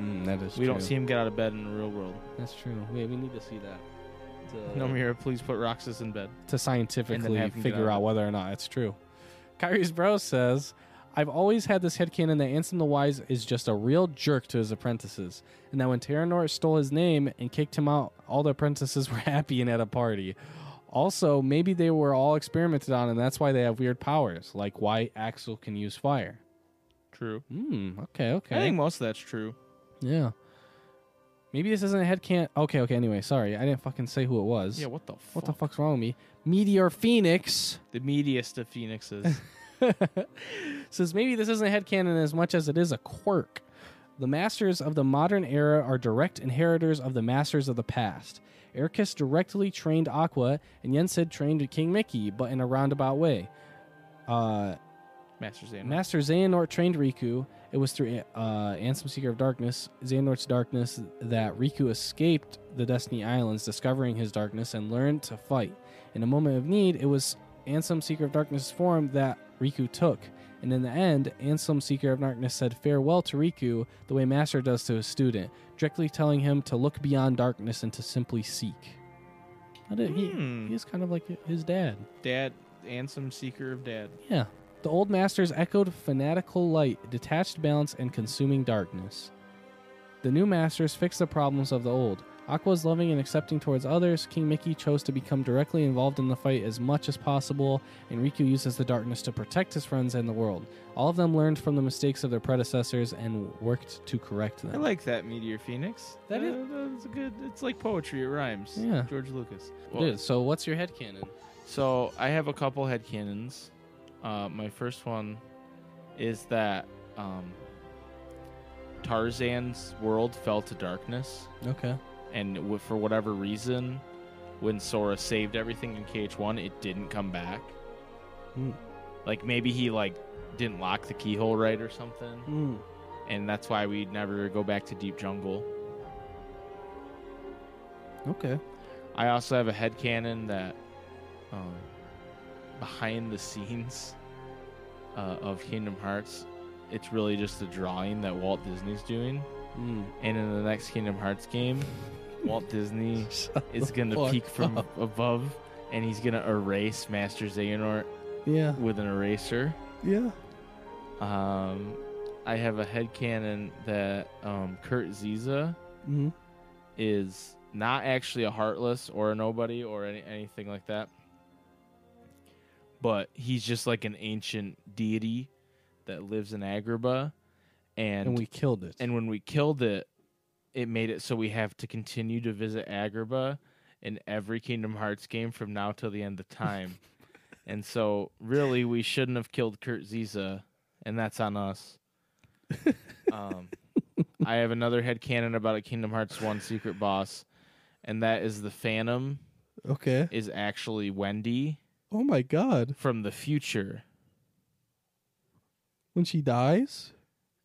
[SPEAKER 2] Mm, that is
[SPEAKER 3] we don't see him get out of bed in the real world
[SPEAKER 2] That's true. Wait, we need to see that. To,
[SPEAKER 3] Nomura please put Roxas in bed
[SPEAKER 2] to scientifically
[SPEAKER 3] have him get
[SPEAKER 2] figure
[SPEAKER 3] out.
[SPEAKER 2] out whether or not it's true. Kairi's bro says, I've always had this headcanon that Ansem the Wise is just a real jerk to his apprentices, and that when Terranort stole his name and kicked him out, all the apprentices [LAUGHS] were happy and at a party. Also, maybe they were all experimented on, and that's why they have weird powers, like why Axel can use fire.
[SPEAKER 3] true
[SPEAKER 2] Hmm, okay, okay.
[SPEAKER 3] I think most of that's true
[SPEAKER 2] yeah. Maybe this isn't a headcan. Okay, okay, anyway, sorry. I didn't fucking say who it was.
[SPEAKER 3] yeah what the fuck
[SPEAKER 2] What the fuck's wrong with me? Meteor Phoenix
[SPEAKER 3] the meatiest of phoenixes [LAUGHS]
[SPEAKER 2] says maybe this isn't a headcanon as much as it is a quirk. The masters of the modern era are direct inheritors of the masters of the past. Eraqus directly trained Aqua, and Yensid trained King Mickey, but in a roundabout way. Uh,
[SPEAKER 3] Master Xehanort.
[SPEAKER 2] Master Xehanort trained Riku. It was through uh, Ansem Seeker of Darkness, Xehanort's darkness, that Riku escaped the Destiny Islands, discovering his darkness, and learned to fight. In a moment of need, it was Ansem Seeker of Darkness' form that Riku took. And in the end, Ansem Seeker of Darkness said farewell to Riku the way Master does to his student, directly telling him to look beyond darkness and to simply seek. Did
[SPEAKER 3] Hmm.
[SPEAKER 2] he is kind of like his dad.
[SPEAKER 3] Dad, Ansem, Seeker of Dad.
[SPEAKER 2] Yeah. The old masters echoed fanatical light, detached balance, and consuming darkness. The new masters fixed the problems of the old. Aqua's loving and accepting towards others. King Mickey chose to become directly involved in the fight as much as possible, and Riku uses the darkness to protect his friends and the world. All of them learned from the mistakes of their predecessors and worked to correct them.
[SPEAKER 3] I like that Meteor Phoenix.
[SPEAKER 2] That
[SPEAKER 3] That
[SPEAKER 2] is-
[SPEAKER 3] is that's a good. It's like poetry. It rhymes.
[SPEAKER 2] Yeah.
[SPEAKER 3] George Lucas. Well,
[SPEAKER 2] Dude, so what's your head headcanon?
[SPEAKER 3] So I have a couple headcanons. Uh, my first one is that um, Tarzan's world fell to darkness,
[SPEAKER 2] Okay.
[SPEAKER 3] And w- for whatever reason, when Sora saved everything in KH1, it didn't come back.
[SPEAKER 2] Hmm.
[SPEAKER 3] Like maybe he like didn't lock the keyhole right or something,
[SPEAKER 2] Mm.
[SPEAKER 3] and that's why we'd never go back to Deep Jungle.
[SPEAKER 2] Okay.
[SPEAKER 3] I also have a headcanon that um, behind the scenes uh, of Kingdom Hearts, it's really just a drawing that Walt Disney's doing.
[SPEAKER 2] Mm.
[SPEAKER 3] And in the next Kingdom Hearts game, Walt [LAUGHS] Disney is going to peek from
[SPEAKER 2] up.
[SPEAKER 3] above and he's gonna erase Master Xehanort
[SPEAKER 2] Yeah.
[SPEAKER 3] with an eraser.
[SPEAKER 2] Yeah.
[SPEAKER 3] Um, I have a head headcanon that um, Kurt Zisa
[SPEAKER 2] hmm
[SPEAKER 3] is not actually a heartless or a nobody or any, anything like that. But he's just like an ancient deity that lives in Agrabah, and
[SPEAKER 2] And we killed it.
[SPEAKER 3] and when we killed it, it made it so we have to continue to visit Agrabah in every Kingdom Hearts game from now till the end of time. [LAUGHS] and so, really, we shouldn't have killed Kurt Zisa, and that's on us. [LAUGHS] um, I have another head headcanon about a Kingdom Hearts 1 secret boss, and that is the Phantom
[SPEAKER 2] okay.
[SPEAKER 3] is actually Wendy
[SPEAKER 2] Oh my god.
[SPEAKER 3] from the future.
[SPEAKER 2] When she dies?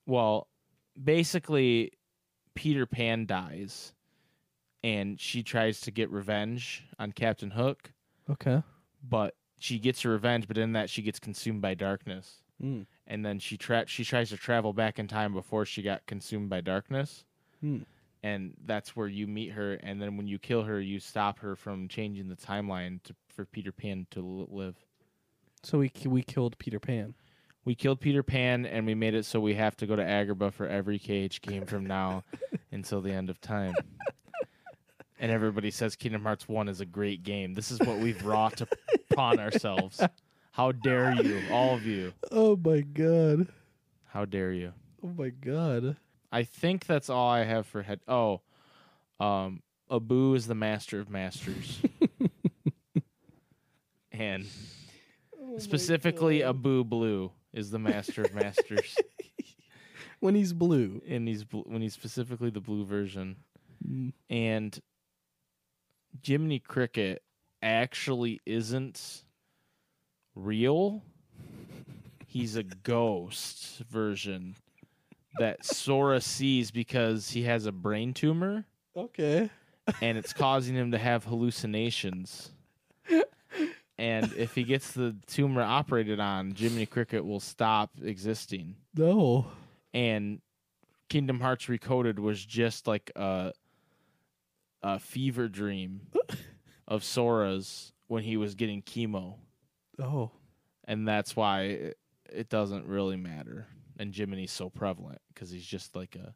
[SPEAKER 3] Well, basically, Peter Pan dies, and she tries to get revenge on Captain Hook,
[SPEAKER 2] Okay.
[SPEAKER 3] but she gets her revenge, but in that she gets consumed by darkness,
[SPEAKER 2] Mm.
[SPEAKER 3] and then she tra- she tries to travel back in time before she got consumed by darkness,
[SPEAKER 2] Hmm.
[SPEAKER 3] and that's where you meet her, and then when you kill her, you stop her from changing the timeline to, for Peter Pan to l- live.
[SPEAKER 2] So we we killed Peter Pan.
[SPEAKER 3] We killed Peter Pan, and we made it so we have to go to Agrabah for every KH game from now [LAUGHS] until the end of time. And everybody says Kingdom Hearts 1 is a great game. This is what we've wrought upon ourselves. How dare you, all of you.
[SPEAKER 2] Oh my god.
[SPEAKER 3] How dare you.
[SPEAKER 2] Oh my god.
[SPEAKER 3] I think that's all I have for head. Oh, um, Abu is the master of masters. [LAUGHS] and specifically, Abu Blue is the master of masters. [LAUGHS]
[SPEAKER 2] When he's blue.
[SPEAKER 3] and he's bl- when he's specifically the blue version,
[SPEAKER 2] Mm.
[SPEAKER 3] and Jiminy Cricket actually isn't real. He's a [LAUGHS] ghost version that Sora sees because he has a brain tumor
[SPEAKER 2] Okay.
[SPEAKER 3] and it's causing him to have hallucinations. [LAUGHS] And if he gets the tumor operated on, Jiminy Cricket will stop existing
[SPEAKER 2] No.
[SPEAKER 3] and Kingdom Hearts Recoded was just like a a fever dream [LAUGHS] of Sora's when he was getting chemo,
[SPEAKER 2] Oh.
[SPEAKER 3] and that's why it, it doesn't really matter. And Jiminy's so prevalent because he's just like a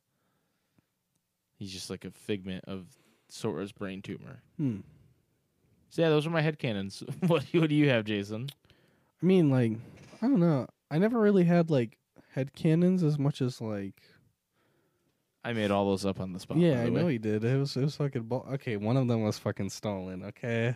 [SPEAKER 3] he's just like a figment of Sora's brain tumor.
[SPEAKER 2] Hmm.
[SPEAKER 3] So yeah, those are my headcanons. [LAUGHS] what what do you have, Jason?
[SPEAKER 2] I mean, like, I don't know. I never really had like head cannons as much as like.
[SPEAKER 3] I made all those up on the spot.
[SPEAKER 2] yeah, I know
[SPEAKER 3] way.
[SPEAKER 2] he did. It was it was fucking. Bull- okay, one of them was fucking stolen. Okay,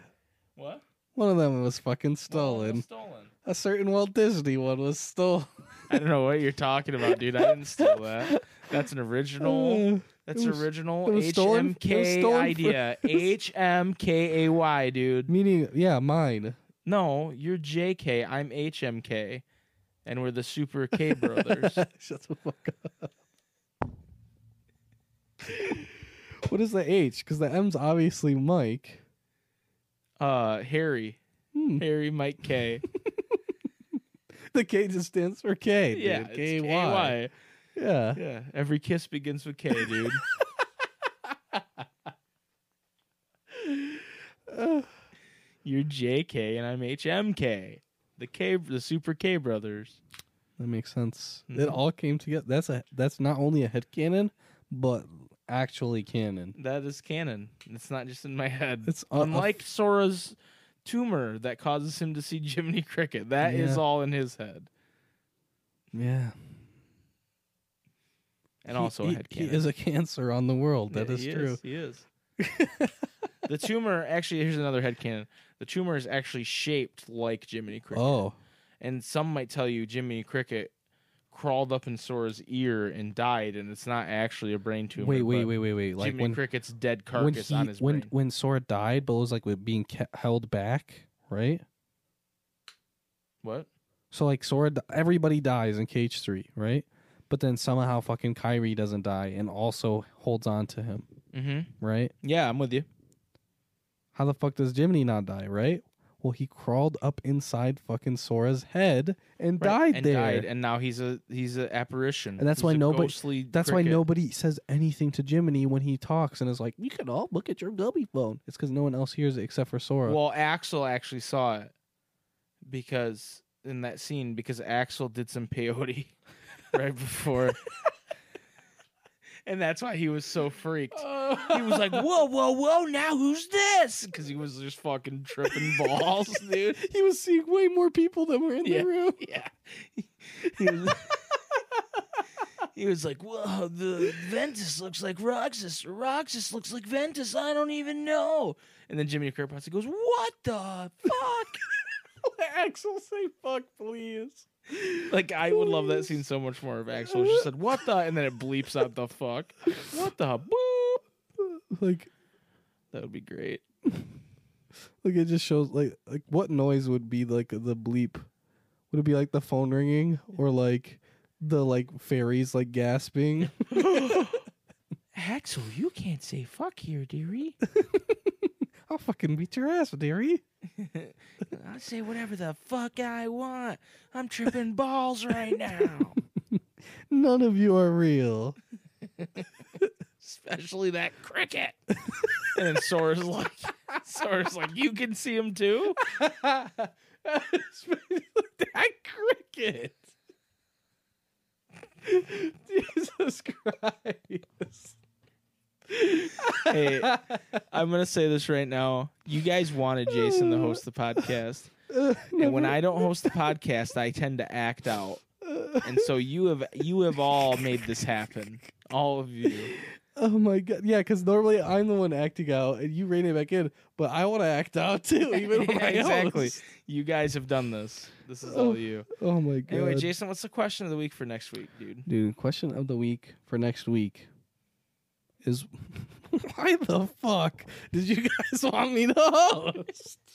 [SPEAKER 3] What?
[SPEAKER 2] one of them was fucking stolen.
[SPEAKER 3] Stolen.
[SPEAKER 2] A certain Walt Disney one was stolen.
[SPEAKER 3] I don't know what you're talking about, dude. I didn't steal that. That's an original. [LAUGHS] Uh,
[SPEAKER 2] That's was-
[SPEAKER 3] original
[SPEAKER 2] it was stolen- it was
[SPEAKER 3] HMK
[SPEAKER 2] stolen for-
[SPEAKER 3] idea. [LAUGHS] HMKAY, dude.
[SPEAKER 2] Meaning, yeah, mine.
[SPEAKER 3] No, you're JK. I'm HMK, and we're the Super K brothers. [LAUGHS]
[SPEAKER 2] Shut the fuck up. what is the H? Because the M's obviously Mike.
[SPEAKER 3] Uh, Harry,
[SPEAKER 2] Hmm.
[SPEAKER 3] Harry Mike K. [LAUGHS]
[SPEAKER 2] The K just stands for K. Dude.
[SPEAKER 3] yeah, it's KY.
[SPEAKER 2] Yeah.
[SPEAKER 3] Yeah, every kiss begins with K, dude. [LAUGHS] You're JK and I'm HMK. The K, the Super K brothers.
[SPEAKER 2] That makes sense. It
[SPEAKER 3] Mhm.
[SPEAKER 2] all came together. That's a that's not only a head cannon, but actually canon.
[SPEAKER 3] That is canon. It's not just in my head.
[SPEAKER 2] It's a
[SPEAKER 3] unlike Sora's tumor that causes him to see Jiminy Cricket. That is
[SPEAKER 2] Yeah.
[SPEAKER 3] all in his head,
[SPEAKER 2] Yeah.
[SPEAKER 3] And
[SPEAKER 2] He-
[SPEAKER 3] also
[SPEAKER 2] he,
[SPEAKER 3] a head
[SPEAKER 2] he is a [LAUGHS] cancer on the world. That
[SPEAKER 3] Yeah,
[SPEAKER 2] is
[SPEAKER 3] he
[SPEAKER 2] true.
[SPEAKER 3] he is. [LAUGHS] the tumor actually here's another head canon. The tumor is actually shaped like Jiminy Cricket.
[SPEAKER 2] Oh.
[SPEAKER 3] And some might tell you Jiminy Cricket crawled up in Sora's ear and died, and it's not actually a brain tumor.
[SPEAKER 2] Wait, wait, wait, wait, wait. Like
[SPEAKER 3] Jiminy
[SPEAKER 2] when
[SPEAKER 3] Cricket's dead
[SPEAKER 2] when
[SPEAKER 3] carcass
[SPEAKER 2] he
[SPEAKER 3] on his
[SPEAKER 2] when
[SPEAKER 3] brain.
[SPEAKER 2] when Sora died, but it was like being ke- held back, right?
[SPEAKER 3] what?
[SPEAKER 2] So like Sora, everybody dies in KH3, right? But then somehow fucking Kairi doesn't die and also holds on to him,
[SPEAKER 3] Mm-hmm.
[SPEAKER 2] right?
[SPEAKER 3] Yeah, I'm with you.
[SPEAKER 2] How the fuck does Jiminy not die, right? Well, he crawled up inside fucking Sora's head and died
[SPEAKER 3] and
[SPEAKER 2] there.
[SPEAKER 3] died, and now he's a he's an apparition.
[SPEAKER 2] And that's
[SPEAKER 3] He's
[SPEAKER 2] why
[SPEAKER 3] a
[SPEAKER 2] nobody-
[SPEAKER 3] ghostly
[SPEAKER 2] That's why
[SPEAKER 3] cricket.
[SPEAKER 2] nobody says anything to Jiminy when he talks and is like, "You can all look at your gummy phone." It's because no one else hears it except for Sora.
[SPEAKER 3] Well, Axel actually saw it because in that scene because Axel did some peyote [LAUGHS] right before. And that's why he was so freaked. He was like, [LAUGHS] "Whoa, whoa, whoa! Now who's this?" Because he was just fucking tripping [LAUGHS] balls, dude.
[SPEAKER 2] he was seeing way more people than were in
[SPEAKER 3] Yeah.
[SPEAKER 2] the room.
[SPEAKER 3] Yeah. He was, [LAUGHS] he was like, Whoa, the Ventus looks like Roxas. Roxas looks like Ventus. I don't even know. And then Jimmy Cripples goes, What the fuck?
[SPEAKER 2] Axel, say fuck, please.
[SPEAKER 3] like, I would love that scene so much more if Axel just said, What the? And then it bleeps out the fuck. What the? Boop.
[SPEAKER 2] Like,
[SPEAKER 3] That would be great.
[SPEAKER 2] like it just shows like like what noise would be like the bleep? Would it be like the phone ringing or like the like fairies like gasping? [LAUGHS]
[SPEAKER 3] Axel, you can't say fuck here, dearie. [LAUGHS]
[SPEAKER 2] I'll fucking beat your ass, dearie. [LAUGHS]
[SPEAKER 3] I say whatever the fuck I want. I'm tripping balls right now. [LAUGHS]
[SPEAKER 2] None of you are real. [LAUGHS]
[SPEAKER 3] especially that cricket. and then Sora's like, Sora's like, you can see him too.
[SPEAKER 2] that cricket. Jesus Christ. [LAUGHS]
[SPEAKER 3] Hey, I'm gonna say this right now. You guys wanted Jason to host the podcast, [LAUGHS] and when I don't host the podcast, I tend to act out. And so you have you have all made this happen, all of you.
[SPEAKER 2] Oh my god. Yeah, because normally I'm the one acting out and you rein it back in, but I want to act out too, [LAUGHS] even when I
[SPEAKER 3] exactly.
[SPEAKER 2] host.
[SPEAKER 3] You guys have done this. This is
[SPEAKER 2] Oh,
[SPEAKER 3] all you.
[SPEAKER 2] Oh my god.
[SPEAKER 3] Anyway, Jason, what's the question of the week for next week, dude?
[SPEAKER 2] Dude, question of the week for next week is [LAUGHS] why the fuck did you guys [LAUGHS] want me to host? [LAUGHS]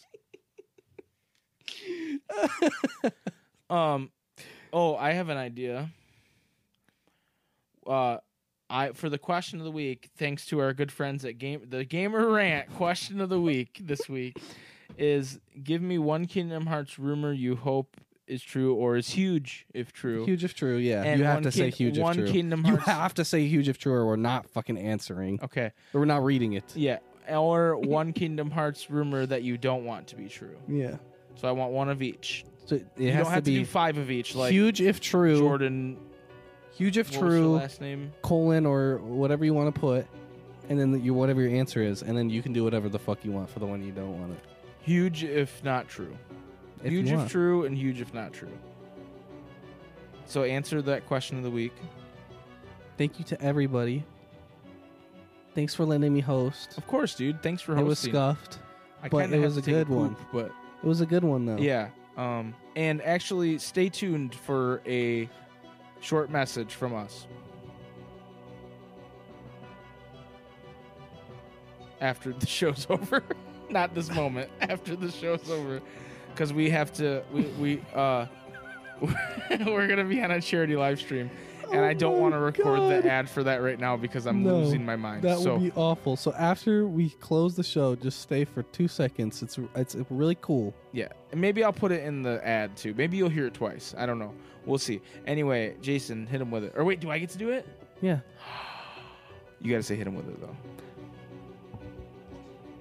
[SPEAKER 3] Um, oh, I have an idea. Uh, I for the question of the week, thanks to our good friends at Game the Gamer Rant. Question of the week this week is: Give me one Kingdom Hearts rumor you hope is true or is huge if true.
[SPEAKER 2] Huge if true, yeah.
[SPEAKER 3] And
[SPEAKER 2] you have
[SPEAKER 3] one
[SPEAKER 2] to say
[SPEAKER 3] kin-
[SPEAKER 2] huge
[SPEAKER 3] one
[SPEAKER 2] if true.
[SPEAKER 3] Kingdom
[SPEAKER 2] you
[SPEAKER 3] Hearts-
[SPEAKER 2] have to say huge if true or we're not fucking answering.
[SPEAKER 3] Okay,
[SPEAKER 2] Or we're not reading it.
[SPEAKER 3] yeah, or one Kingdom Hearts rumor that you don't want to be true.
[SPEAKER 2] Yeah.
[SPEAKER 3] So I want one of each.
[SPEAKER 2] So it
[SPEAKER 3] you
[SPEAKER 2] has
[SPEAKER 3] don't have
[SPEAKER 2] to
[SPEAKER 3] to,
[SPEAKER 2] be
[SPEAKER 3] do five of each, like
[SPEAKER 2] huge if true,
[SPEAKER 3] Jordan.
[SPEAKER 2] huge if
[SPEAKER 3] what was her
[SPEAKER 2] true,
[SPEAKER 3] last name?
[SPEAKER 2] colon or whatever you want to put, and then you whatever your answer is, and then you can do whatever the fuck you want for the one you don't want it.
[SPEAKER 3] Huge if not true.
[SPEAKER 2] If
[SPEAKER 3] huge if true and huge if not true. So answer that question of the week.
[SPEAKER 2] Thank you to everybody. Thanks for letting me host.
[SPEAKER 3] Of course, dude. Thanks for hosting.
[SPEAKER 2] It was scuffed.
[SPEAKER 3] I
[SPEAKER 2] but it was a good
[SPEAKER 3] poop,
[SPEAKER 2] one.
[SPEAKER 3] But
[SPEAKER 2] It was a good one though.
[SPEAKER 3] yeah. Um and actually stay tuned for a short message from us. After the [LAUGHS] show's over. [LAUGHS] Not this moment. After the show's over. Because we have to we, we uh [LAUGHS] we're gonna be on a charity live stream. And I don't
[SPEAKER 2] Oh
[SPEAKER 3] want to record
[SPEAKER 2] God.
[SPEAKER 3] the ad for that right now because I'm
[SPEAKER 2] No,
[SPEAKER 3] losing my mind.
[SPEAKER 2] That
[SPEAKER 3] so
[SPEAKER 2] would be awful. So after we close the show, just stay for two seconds. It's it's really cool.
[SPEAKER 3] Yeah, and maybe I'll put it in the ad too. Maybe you'll hear it twice. I don't know. We'll see. Anyway, Jason, hit him with it. Or wait, do I get to do it?
[SPEAKER 2] Yeah. [SIGHS]
[SPEAKER 3] You got to say hit him with it though.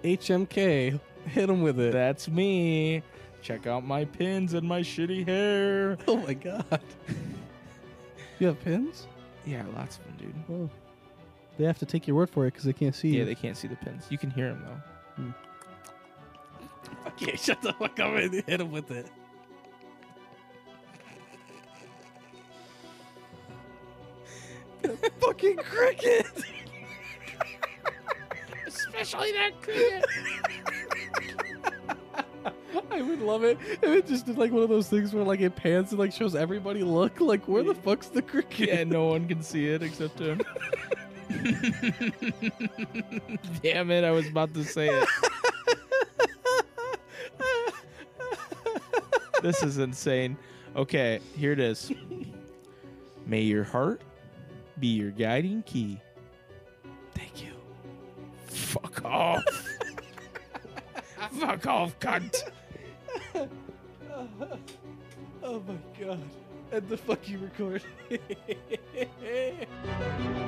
[SPEAKER 2] HMK, hit him with it.
[SPEAKER 3] That's me. Check out my pins and my shitty hair. [LAUGHS]
[SPEAKER 2] oh my god. [LAUGHS] you have pins?
[SPEAKER 3] Yeah, lots of them, dude.
[SPEAKER 2] Oh. They have to take your word for it because they can't see
[SPEAKER 3] Yeah,
[SPEAKER 2] you.
[SPEAKER 3] they can't see the pins. You can hear them though. Hmm.
[SPEAKER 2] Okay, [LAUGHS] shut the fuck up and hit him with it. fucking cricket.
[SPEAKER 4] Especially that cricket.
[SPEAKER 2] I would love it if it just did like one of those things where like it pans and like shows everybody look like where the fuck's the cricket?
[SPEAKER 3] Yeah, no one can see it except him. [LAUGHS] Damn it! I was about to say it. this is insane. Okay, here it is. May your heart be your guiding key.
[SPEAKER 2] Thank you.
[SPEAKER 3] Fuck off. [LAUGHS] Fuck off, cunt. [LAUGHS]
[SPEAKER 2] oh my god. And the fuck you record. [LAUGHS]